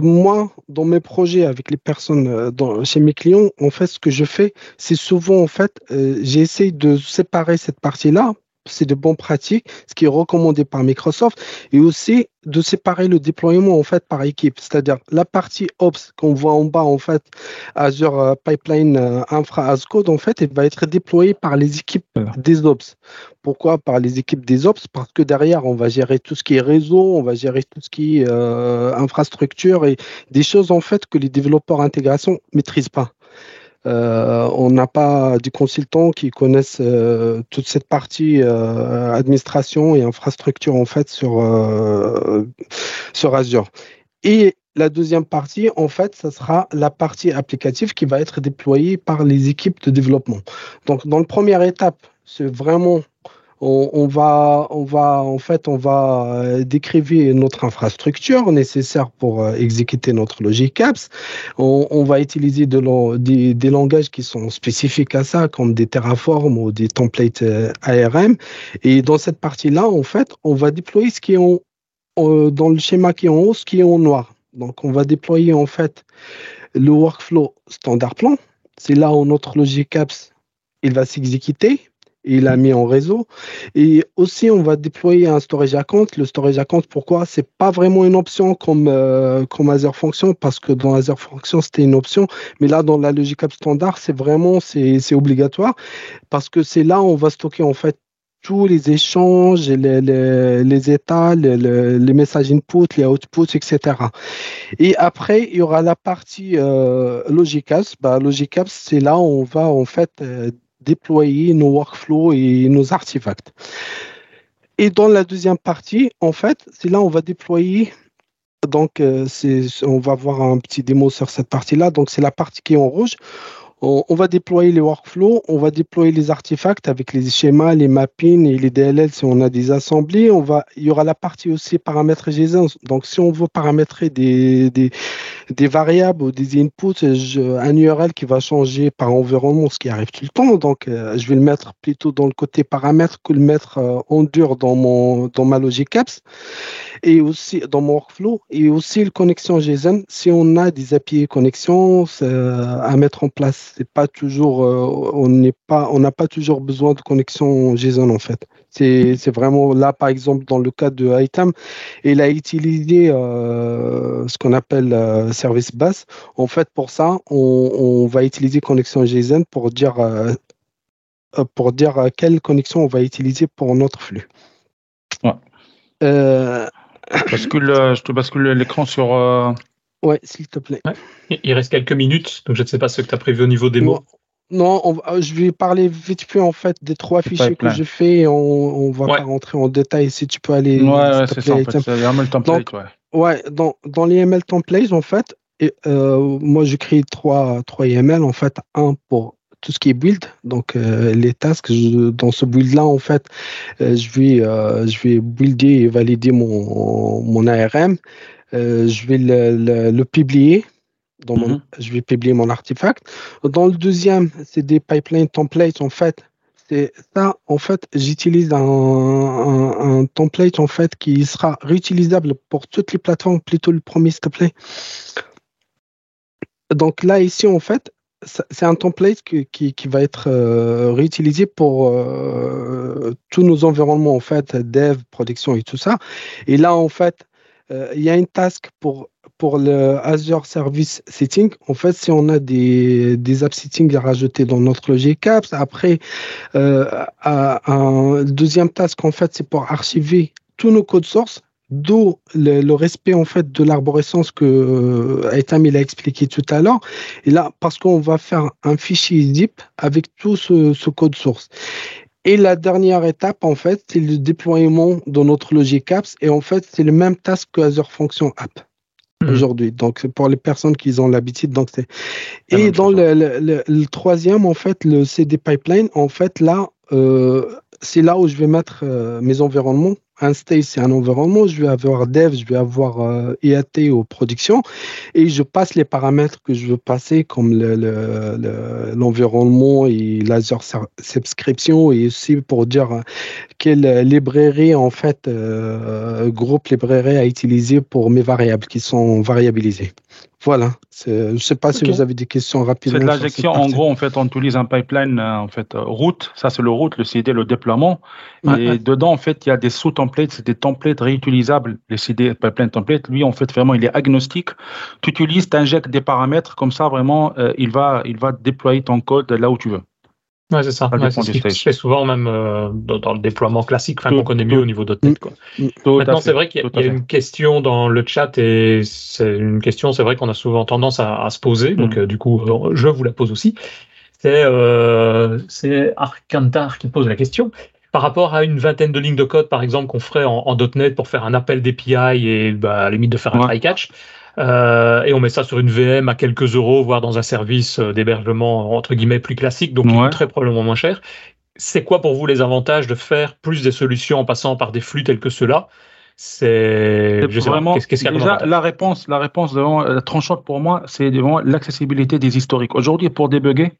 moi, dans mes projets avec les personnes euh, chez mes clients, en fait, ce que je fais, c'est souvent, en fait, euh, j'essaie de séparer cette partie-là c'est de bonnes pratiques, ce qui est recommandé par Microsoft, et aussi de séparer le déploiement en fait par équipe, c'est-à-dire la partie Ops qu'on voit en bas en fait Azure euh, Pipeline euh, Infra as Code en fait, elle va être déployée par les équipes des Ops. Pourquoi par les équipes des Ops? Parce que derrière on va gérer tout ce qui est réseau, on va gérer tout ce qui est euh, infrastructure et des choses en fait que les développeurs intégration maîtrisent pas. Euh, on n'a pas des consultants qui connaissent euh, toute cette partie euh, administration et infrastructure en fait sur, sur Azure. Et la deuxième partie, en fait, ça sera la partie applicative qui va être déployée par les équipes de développement. Donc, dans la première étape, c'est vraiment on, va, on va, en fait, on va euh, décrire notre infrastructure nécessaire pour euh, exécuter notre logique apps. On, va utiliser des, langages qui sont spécifiques à ça, comme des Terraform ou des templates euh, ARM. Et dans cette partie-là, en fait, on va déployer ce qui est en, dans le schéma qui est en haut, ce qui est en noir. Donc, on va déployer en fait le workflow standard plan. C'est là où notre logique apps il va s'exécuter il a mis en réseau. Et aussi, on va déployer un storage account. Le storage account, pourquoi? C'est pas vraiment une option comme, euh, comme Azure Function, parce que dans Azure Function, c'était une option. Mais là, dans la logique app standard, c'est vraiment c'est obligatoire, parce que c'est là où on va stocker en fait tous les échanges, les, les, les états, les, messages input, les outputs, etc. Et après, il y aura la partie euh, Logicapps. Bah, Logicapps, c'est là où on va en fait euh, déployer nos workflows et nos artefacts. Et dans la deuxième partie, en fait, c'est là où on va déployer donc, euh, on va voir un petit démo sur cette partie-là. Donc, c'est la partie qui est en rouge on, va déployer les workflows, on va déployer les artefacts avec les schémas, les mappings et les DLL si on a des assemblées. Il y aura la partie aussi paramètres JSON. Donc, si on veut paramétrer des, variables ou des inputs, un URL qui va changer par environnement, ce qui arrive tout le temps. Donc, euh, je vais le mettre plutôt dans le côté paramètres que le mettre euh, en dur dans, mon, dans ma logic apps et aussi dans mon workflow et aussi le connexion JSON. Si on a des API connexion euh, à mettre en place c'est pas toujours, euh, on n'est pas, on n'a pas toujours besoin de connexion JSON en fait. C'est vraiment là, par exemple, dans le cas de Item, il a utilisé euh, ce qu'on appelle euh, service bus. En fait, pour ça, on, va utiliser connexion JSON pour dire, pour dire quelle connexion on va utiliser pour notre flux. Ouais. Bascule, je te bascule l'écran sur Ouais, s'il te plaît. Il reste quelques minutes, donc je ne sais pas ce que tu as prévu au niveau des mots. Non, je vais parler vite fait en fait des trois fichiers que je fais et on, ne va pas rentrer en détail si tu peux aller. Ouais, c'est ça, en fait, c'est ML template. Donc, ouais. dans, dans les ML templates, en fait, et, euh, moi je crée trois, trois YML en fait, un pour tout ce qui est build, donc euh, les tasks. dans ce build-là, en fait, euh, je vais, je vais builder et valider mon, mon ARM. Euh, je vais le, publier. Dans mon, mhm. Je vais publier mon artefact. Dans le deuxième, c'est des pipeline templates. En fait, c'est ça. En fait, j'utilise un, template en fait qui sera réutilisable pour toutes les plateformes. Plutôt le premier, s'il te plaît. Donc là, ici, en fait, c'est un template qui, va être euh, réutilisé pour euh, tous nos environnements, en fait, dev, production et tout ça. Et là, en fait, il y a une task pour, pour le Azure Service Setting. En fait, si on a des, des app settings à rajouter dans notre logic après, euh, deuxième task, en fait, c'est pour archiver tous nos codes sources d'où le, respect en fait de l'arborescence que euh, Aitam il a expliqué tout à l'heure. Et là, parce qu'on va faire un fichier zip avec tout ce code source. Et la dernière étape, en fait, c'est le déploiement de notre logic apps. Et en fait, c'est le même task que Azure Function App mhm. aujourd'hui. Donc, c'est pour les personnes qui ont l'habitude. Donc, c'est et dans le, le, troisième, en fait, le CD pipeline, en fait, là, euh, c'est là où je vais mettre euh, mes environnements un stage, c'est un environnement. Je vais avoir dev, je vais avoir euh, IAT ou production. Et je passe les paramètres que je veux passer, comme l'environnement le, et l'Azure subscription. Et aussi pour dire euh, quelle librairie, en fait, euh, groupe librairie à utiliser pour mes variables qui sont variabilisées. Voilà. Je ne sais pas si vous avez des questions rapidement. C'est de l'injection. En gros, en fait, on utilise un pipeline, euh, en fait, euh, route. Ça, c'est le route, le CD, le déploiement. et dedans, en fait, il y a des sous-templates. C'est des templates réutilisables. Les CD pipeline template, lui, en fait, vraiment, il est agnostique. Tu utilises, tu injectes des paramètres. Comme ça, vraiment, euh, il, va, il va déployer ton code là où tu veux. Ouais, c'est ça. c'est ce qui se fait souvent même euh, dans, le déploiement classique, enfin, qu'on connaît mieux au niveau .NET. Quoi. Maintenant, c'est vrai qu'il y, a, une question dans le chat et c'est une question, c'est vrai qu'on a souvent tendance à, se poser. Donc, mm. euh, du coup, euh, je vous la pose aussi. C'est euh, Arkantar qui pose la question. Par rapport à une vingtaine de lignes de code, par exemple, qu'on ferait en, .NET pour faire un appel d'API et bah, à la limite de faire un try-catch, euh, et on met ça sur une VM à quelques euros, voire dans un service euh, d'hébergement entre guillemets plus classique, donc très probablement moins cher. C'est quoi pour vous les avantages de faire plus des solutions en passant par des flux tels que ceux-là? C'est vraiment déjà la réponse, la réponse la tranchante pour moi, c'est devant l'accessibilité des historiques. Aujourd'hui, pour débugger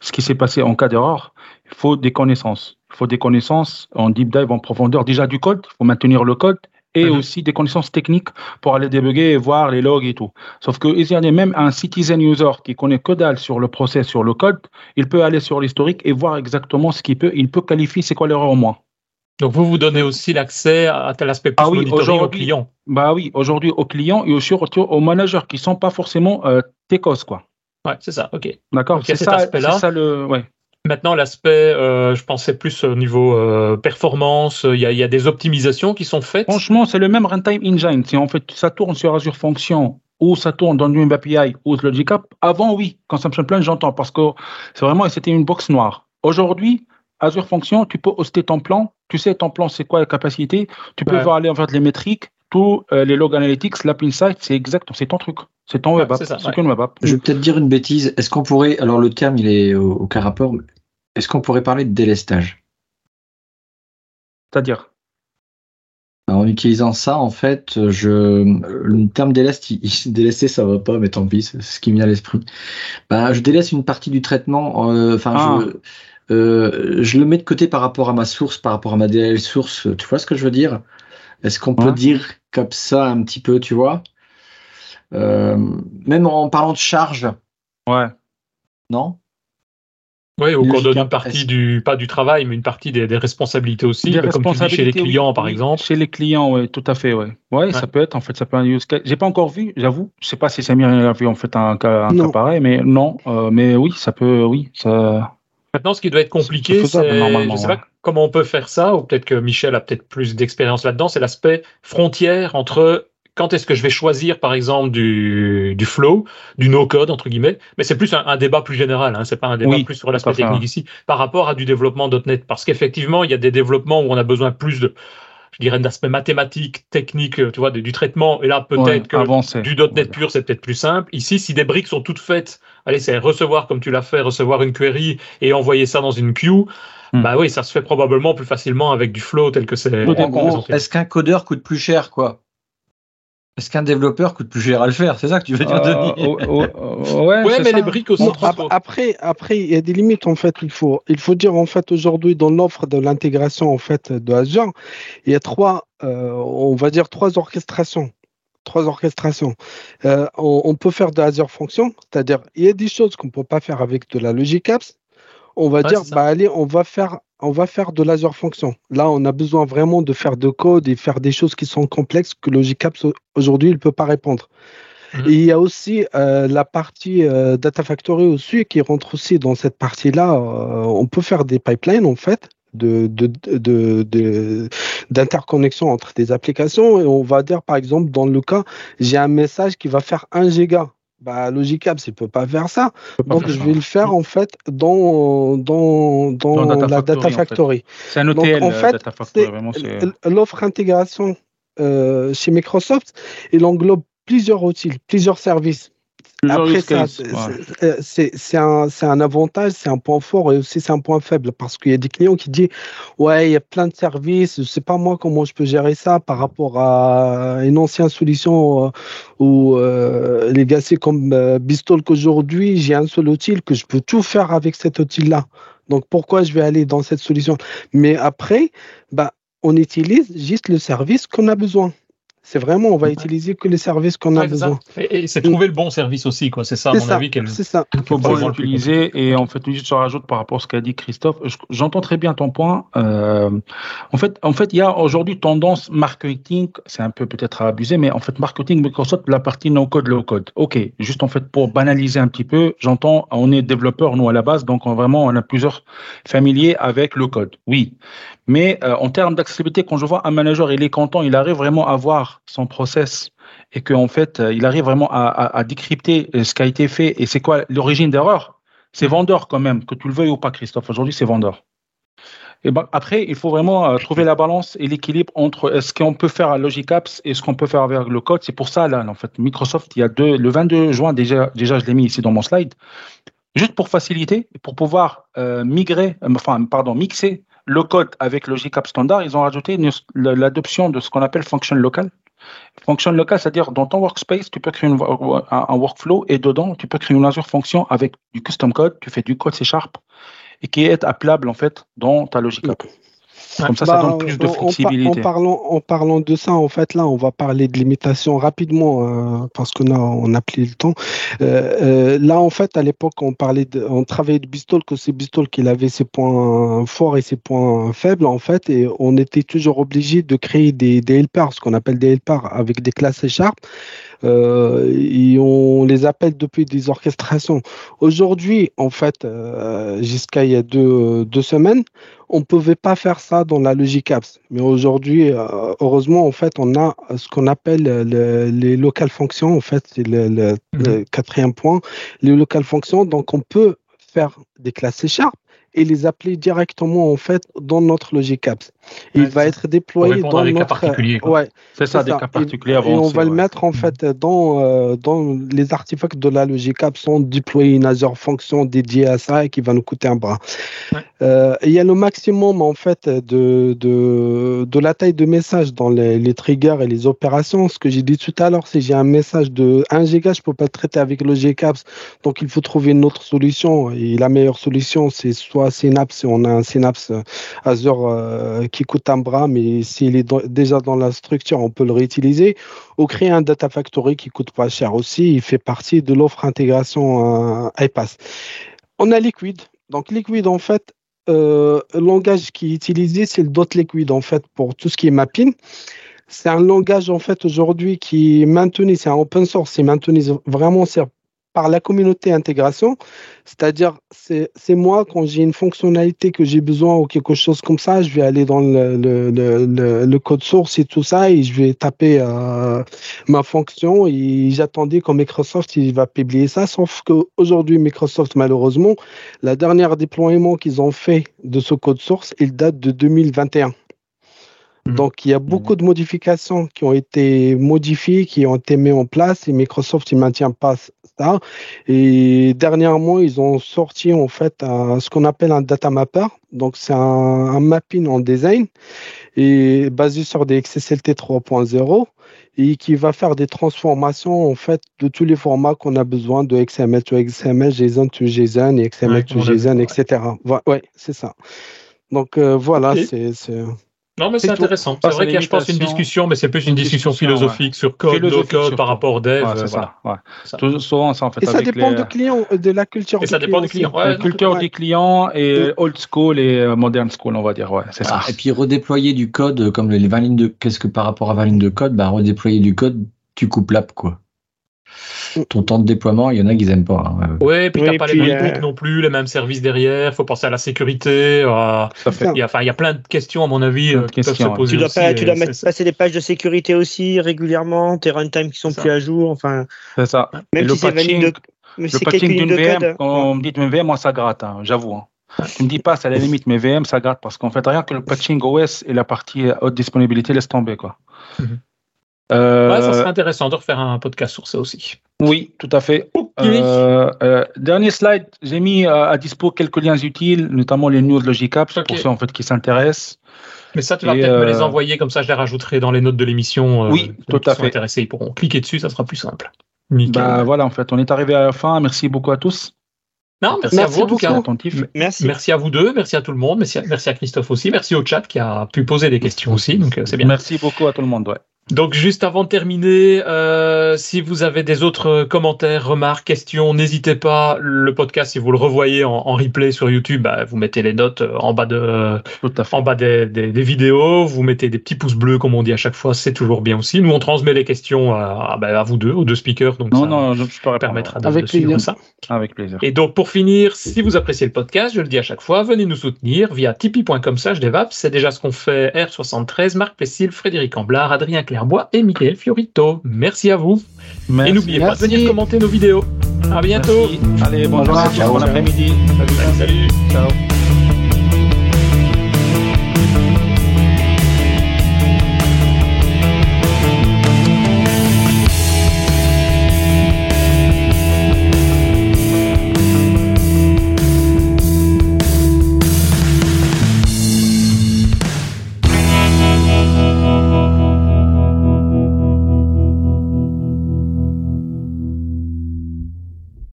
ce qui s'est passé en cas d'erreur, il faut des connaissances. Il faut des connaissances en deep dive en profondeur déjà du code. Il faut maintenir le code et mhm. aussi des connaissances techniques pour aller débugger et voir les logs et tout. Sauf que il y a même un citizen user qui connaît que dalle sur le process, sur le code, il peut aller sur l'historique et voir exactement ce qu'il peut. Il peut qualifier c'est quoi l'erreur au moins. Donc vous vous donnez aussi l'accès à tel aspect plus ah oui, au client. Bah oui, aujourd'hui aux clients et aussi aux managers qui sont pas forcément euh, techos quoi. Ouais, c'est ça. Ok. D'accord. c'est ça, ça, le. Ouais. Maintenant, l'aspect, je pensais plus au niveau performance, il y, y, a des optimisations qui sont faites. Franchement, c'est le même runtime engine. Si en fait ça tourne sur Azure Function ou ça tourne dans une API ou Logic App, avant oui, Consumption Plan, j'entends parce que c'est vraiment, c'était une box noire. Aujourd'hui, Azure Function, tu peux hoster ton plan. Tu sais ton plan, c'est quoi la capacité. Tu peux voir aller en fait les métriques, tous euh, les log analytics, l'app insight, c'est exact, c'est ton truc. C'est ton web app. C'est web app. Je vais peut-être dire une bêtise. Est-ce qu'on pourrait, alors le terme il est au, au cas rapport, est-ce qu'on pourrait parler de délestage? C'est-à-dire? En utilisant ça, en fait, je, le terme déleste, il, délester, ça va pas, mais tant pis, c'est ce qui me vient à l'esprit. Bah, je délaisse une partie du traitement, euh, enfin, je, ah. Euh, je le mets de côté par rapport à ma source, par rapport à ma DLL source. Tu vois ce que je veux dire? Est-ce qu'on peut dire comme ça un petit peu, tu vois euh, Même en parlant de charge. Ouais. Non? Oui, ou qu'on donne une partie du, pas du travail, mais une partie des, responsabilités aussi, des comme tu chez les clients, par exemple. Chez les clients, oui, tout à fait, ouais. Ouais, ça peut être, en fait, ça peut être un use case. J'ai pas encore vu, j'avoue. Je sais pas si Samir a vu, en fait, un cas, un cas pareil, mais non, euh, mais oui, ça peut, oui, ça. Maintenant, ce qui doit être compliqué, c'est, je ne sais pas comment on peut faire ça, ou peut-être que Michel a peut-être plus d'expérience là-dedans, c'est l'aspect frontière entre quand est-ce que je vais choisir, par exemple, du, du flow, du no-code, entre guillemets, mais c'est plus un, débat plus général, hein, c'est pas un débat plus sur l'aspect technique ici, par rapport à du développement .NET, parce qu'effectivement, il y a des développements où on a besoin plus de, je dirais, d'aspect mathématique, technique, tu vois, du traitement. Et là, peut-être que du .NET pur, c'est peut-être plus simple. Ici, si des briques sont toutes faites, allez, c'est recevoir comme tu l'as fait, recevoir une query et envoyer ça dans une queue. Hmm. Bah oui, ça se fait probablement plus facilement avec du flow tel que c'est. Est-ce qu'un codeur coûte plus cher, quoi? Est-ce qu'un développeur coûte plus cher à le faire C'est ça que tu veux dire, euh, Denis oh, oh, oh, Ouais, mais les briques aussi. après, après, il y a des limites en fait. Il faut, il faut dire en fait aujourd'hui dans l'offre de l'intégration en fait de Azure, il y a trois, euh, on va dire trois orchestrations trois orchestrations. Euh, on, peut faire de Azure Function, c'est-à-dire il y a des choses qu'on ne peut pas faire avec de la Logic Apps. On va dire, bah allez, on va faire on va faire de l'Azure Function. Là, on a besoin vraiment de faire de code et faire des choses qui sont complexes que Logic Apps aujourd'hui ne peut pas répondre. Mhm. Et il y a aussi euh, la partie euh, Data Factory aussi qui rentre aussi dans cette partie-là. Euh, on peut faire des pipelines en fait de, d'interconnexion entre des applications et on va dire par exemple dans le cas j'ai un message qui va faire 1 giga bah, Logicap, il ne peut pas faire ça. Donc, je vais le faire en fait dans, dans, dans, la Data Factory. C'est un OTL, en fait, Data Factory. L'offre intégration euh, chez Microsoft, il englobe plusieurs outils, plusieurs services. Après, c'est un, un, avantage, c'est un point fort et aussi c'est un point faible parce qu'il y a des clients qui disent Ouais, il y a plein de services, je ne sais pas moi comment je peux gérer ça par rapport à une ancienne solution euh, ou euh, legacy comme euh, Bistalk aujourd'hui, j'ai un seul outil que je peux tout faire avec cet outil-là. Donc pourquoi je vais aller dans cette solution? Mais après, bah, on utilise juste le service qu'on a besoin. C'est vraiment, on va utiliser que les services qu'on a besoin. Et, c'est trouver le bon service aussi, quoi. C'est ça, à mon avis. C'est ça. Il faut bien l'utiliser. Et en fait, juste je rajoute par rapport à ce qu'a dit Christophe. J'entends très bien ton point. Euh, en fait, en fait, il y a aujourd'hui tendance marketing. C'est un peu peut-être à abuser, mais en fait, marketing Microsoft, la partie no code, low code. Ok. Juste en fait, pour banaliser un petit peu, j'entends, on est développeur nous à la base, donc on, vraiment, on a plusieurs familiers avec le code. Oui. Mais euh, en termes d'accessibilité, quand je vois un manager, il est content, il arrive vraiment à voir son process et qu'en fait, euh, il arrive vraiment à, décrypter euh, ce qui a été fait et c'est quoi l'origine d'erreur, c'est vendeur quand même, que tu le veuilles ou pas, Christophe. Aujourd'hui, c'est vendeur. Et ben, après, il faut vraiment trouver la balance et l'équilibre entre ce qu'on peut faire à Logic Apps et ce qu'on peut faire avec le code. C'est pour ça, là, en fait, Microsoft, il y a deux, le 22 juin, déjà, déjà je l'ai mis ici dans mon slide, juste pour faciliter, pour pouvoir migrer, enfin, pardon, mixer le code avec Logic App Standard, ils ont rajouté l'adoption de ce qu'on appelle function local. Function locale, c'est-à-dire dans ton workspace, tu peux créer un, workflow et dedans, tu peux créer une Azure fonction avec du custom code, tu fais du code C Sharp et qui est appelable en fait dans ta Logic App. Comme ça, ça donne bah, plus de flexibilité. En, parlant, en parlant de ça, en fait, là, on va parler de limitation rapidement, parce qu'on a, on a pris le temps. là, en fait, à l'époque, on parlait de, on travaillait de Bistol, que c'est Bistol qui avait ses points forts et ses points faibles, en fait, et on était toujours obligé de créer des, des helpers, ce qu'on appelle des helpers avec des classes Sharp. Euh, et on les appelle depuis des orchestrations. Aujourd'hui, en fait, euh, jusqu'à il y a deux, deux, semaines, on ne pouvait pas faire ça dans la logique apps. Mais aujourd'hui, euh, heureusement, en fait, on a ce qu'on appelle les local functions. En fait, c'est le, le, mhm. quatrième point, les local functions. Donc, on peut faire des classes C Sharp et les appeler directement en fait dans notre logique apps. Il va être déployé dans notre. Cas particuliers, ouais, c'est ça, des cas particuliers Et, on va le mettre en mm. fait dans, euh, dans les artefacts de la logique apps sont déployés une Azure fonction dédiée à ça et qui va nous coûter un bras. Euh, il y a le maximum en fait de, de, de la taille de message dans les, les, triggers et les opérations. Ce que j'ai dit tout à l'heure, c'est j'ai un message de 1 giga, je peux pas le traiter avec Logic Apps, donc il faut trouver une autre solution. Et la meilleure solution, c'est soit Synapse, on a un Synapse Azure euh, qui coûte un bras, mais s'il est déjà dans la structure, on peut le réutiliser. Ou créer un Data Factory qui coûte pas cher aussi. Il fait partie de l'offre intégration euh, iPass. On a Liquid. Donc Liquid, en fait, euh, le langage qui est utilisé, c'est le dot liquid en fait pour tout ce qui est mapping. C'est un langage en fait aujourd'hui qui est maintenu, c'est un open source, c'est maintenu vraiment par la communauté intégration. C'est-à-dire, c'est moi, quand j'ai une fonctionnalité que j'ai besoin ou quelque chose comme ça, je vais aller dans le, code source et tout ça et je vais taper euh, ma fonction et j'attendais quand Microsoft il va publier ça. Sauf qu'aujourd'hui, Microsoft, malheureusement, la dernière déploiement qu'ils ont fait de ce code source, il date de 2021. Mmh. Donc, il y a beaucoup mmh. de modifications qui ont été modifiées, qui ont été mises en place et Microsoft ne maintient pas ça. Et dernièrement, ils ont sorti en fait ce qu'on appelle un data mapper. Donc, c'est un, mapping en design et basé sur des XSLT 3.0 et qui va faire des transformations en fait de tous les formats qu'on a besoin de XML to XML, JSON to JSON et XML to JSON, etc. Ouais, c'est ça. Donc euh, voilà, c'est non, mais c'est intéressant. C'est vrai qu'il y a, je pense, une discussion, mais c'est plus une discussion philosophique sur code, no code par rapport au dev. Ouais, c'est ça. Ouais. Souvent, ça, en fait. Et ça dépend du client, de la culture et ça dépend du client. la culture des clients et old school et euh, modern school, on va dire. Ouais, c'est ça. Et puis redéployer du code, euh, comme les 20 lignes de. Qu'est-ce que par rapport à 20 lignes de code bah, Redéployer du code, tu coupes l'app, quoi ton temps de déploiement, il y en a qui n'aiment pas. Hein. Oui, puis tu n'as pas les mêmes euh... non plus, les mêmes services derrière, il faut penser à la sécurité. Euh, il, y a, il y a plein de questions, à mon avis, euh, qui peuvent se poser. Tu dois, pas, tu dois mettre, passer des pages de sécurité aussi régulièrement, tes runtime qui sont plus à jour. Enfin, c'est ça. Même si c'est de, le patching d'une VM, quand on me dit une VM, moi ça gratte, hein, j'avoue. Hein. Tu me dis pas, c'est à la limite, mais VM, ça gratte parce qu'en fait, rien que le patching OS et la partie haute disponibilité laisse tomber. Quoi. Mhm. Euh, ça serait intéressant de refaire un podcast sur ça aussi. Oui, tout à fait. Euh, euh, dernier slide, j'ai mis à dispo quelques liens utiles, notamment les news Logicap, pour ceux en fait qui s'intéressent. Mais ça, tu vas peut-être me les envoyer, comme ça je les rajouterai dans les notes de l'émission. oui, tout à fait. Intéressés, ils pourront cliquer dessus, ça sera plus simple. Bah, voilà, en fait, on est arrivé à la fin. Merci beaucoup à tous. Non, merci, à vous en tout cas. Merci. merci à vous deux, merci à tout le monde, merci à, merci à Christophe aussi, merci au chat qui a pu poser des questions aussi, donc c'est bien. Merci beaucoup à tout le monde. Ouais. Donc juste avant de terminer, euh, si vous avez des autres commentaires, remarques, questions, n'hésitez pas. Le podcast, si vous le revoyez en, replay sur YouTube, bah, vous mettez les notes euh, en bas de, en bas des, des, vidéos. Vous mettez des petits pouces bleus, comme on dit à chaque fois, c'est toujours bien aussi. Nous, on transmet les questions à, bah, à vous deux, aux deux speakers. Donc non, ça non, je peux permettra de, Avec suivre ça. Avec plaisir. Et donc pour finir, si vous appréciez le podcast, je le dis à chaque fois, venez nous soutenir via tipeee.com slash C'est déjà ce qu'on fait R73, Marc Plessil, Frédéric Amblard, Adrien Bois et Michael Fiorito. Merci à vous. Et n'oubliez pas de venir commenter nos vidéos. À bientôt. Allez, bon, bon après-midi. salut. salut. Ciao.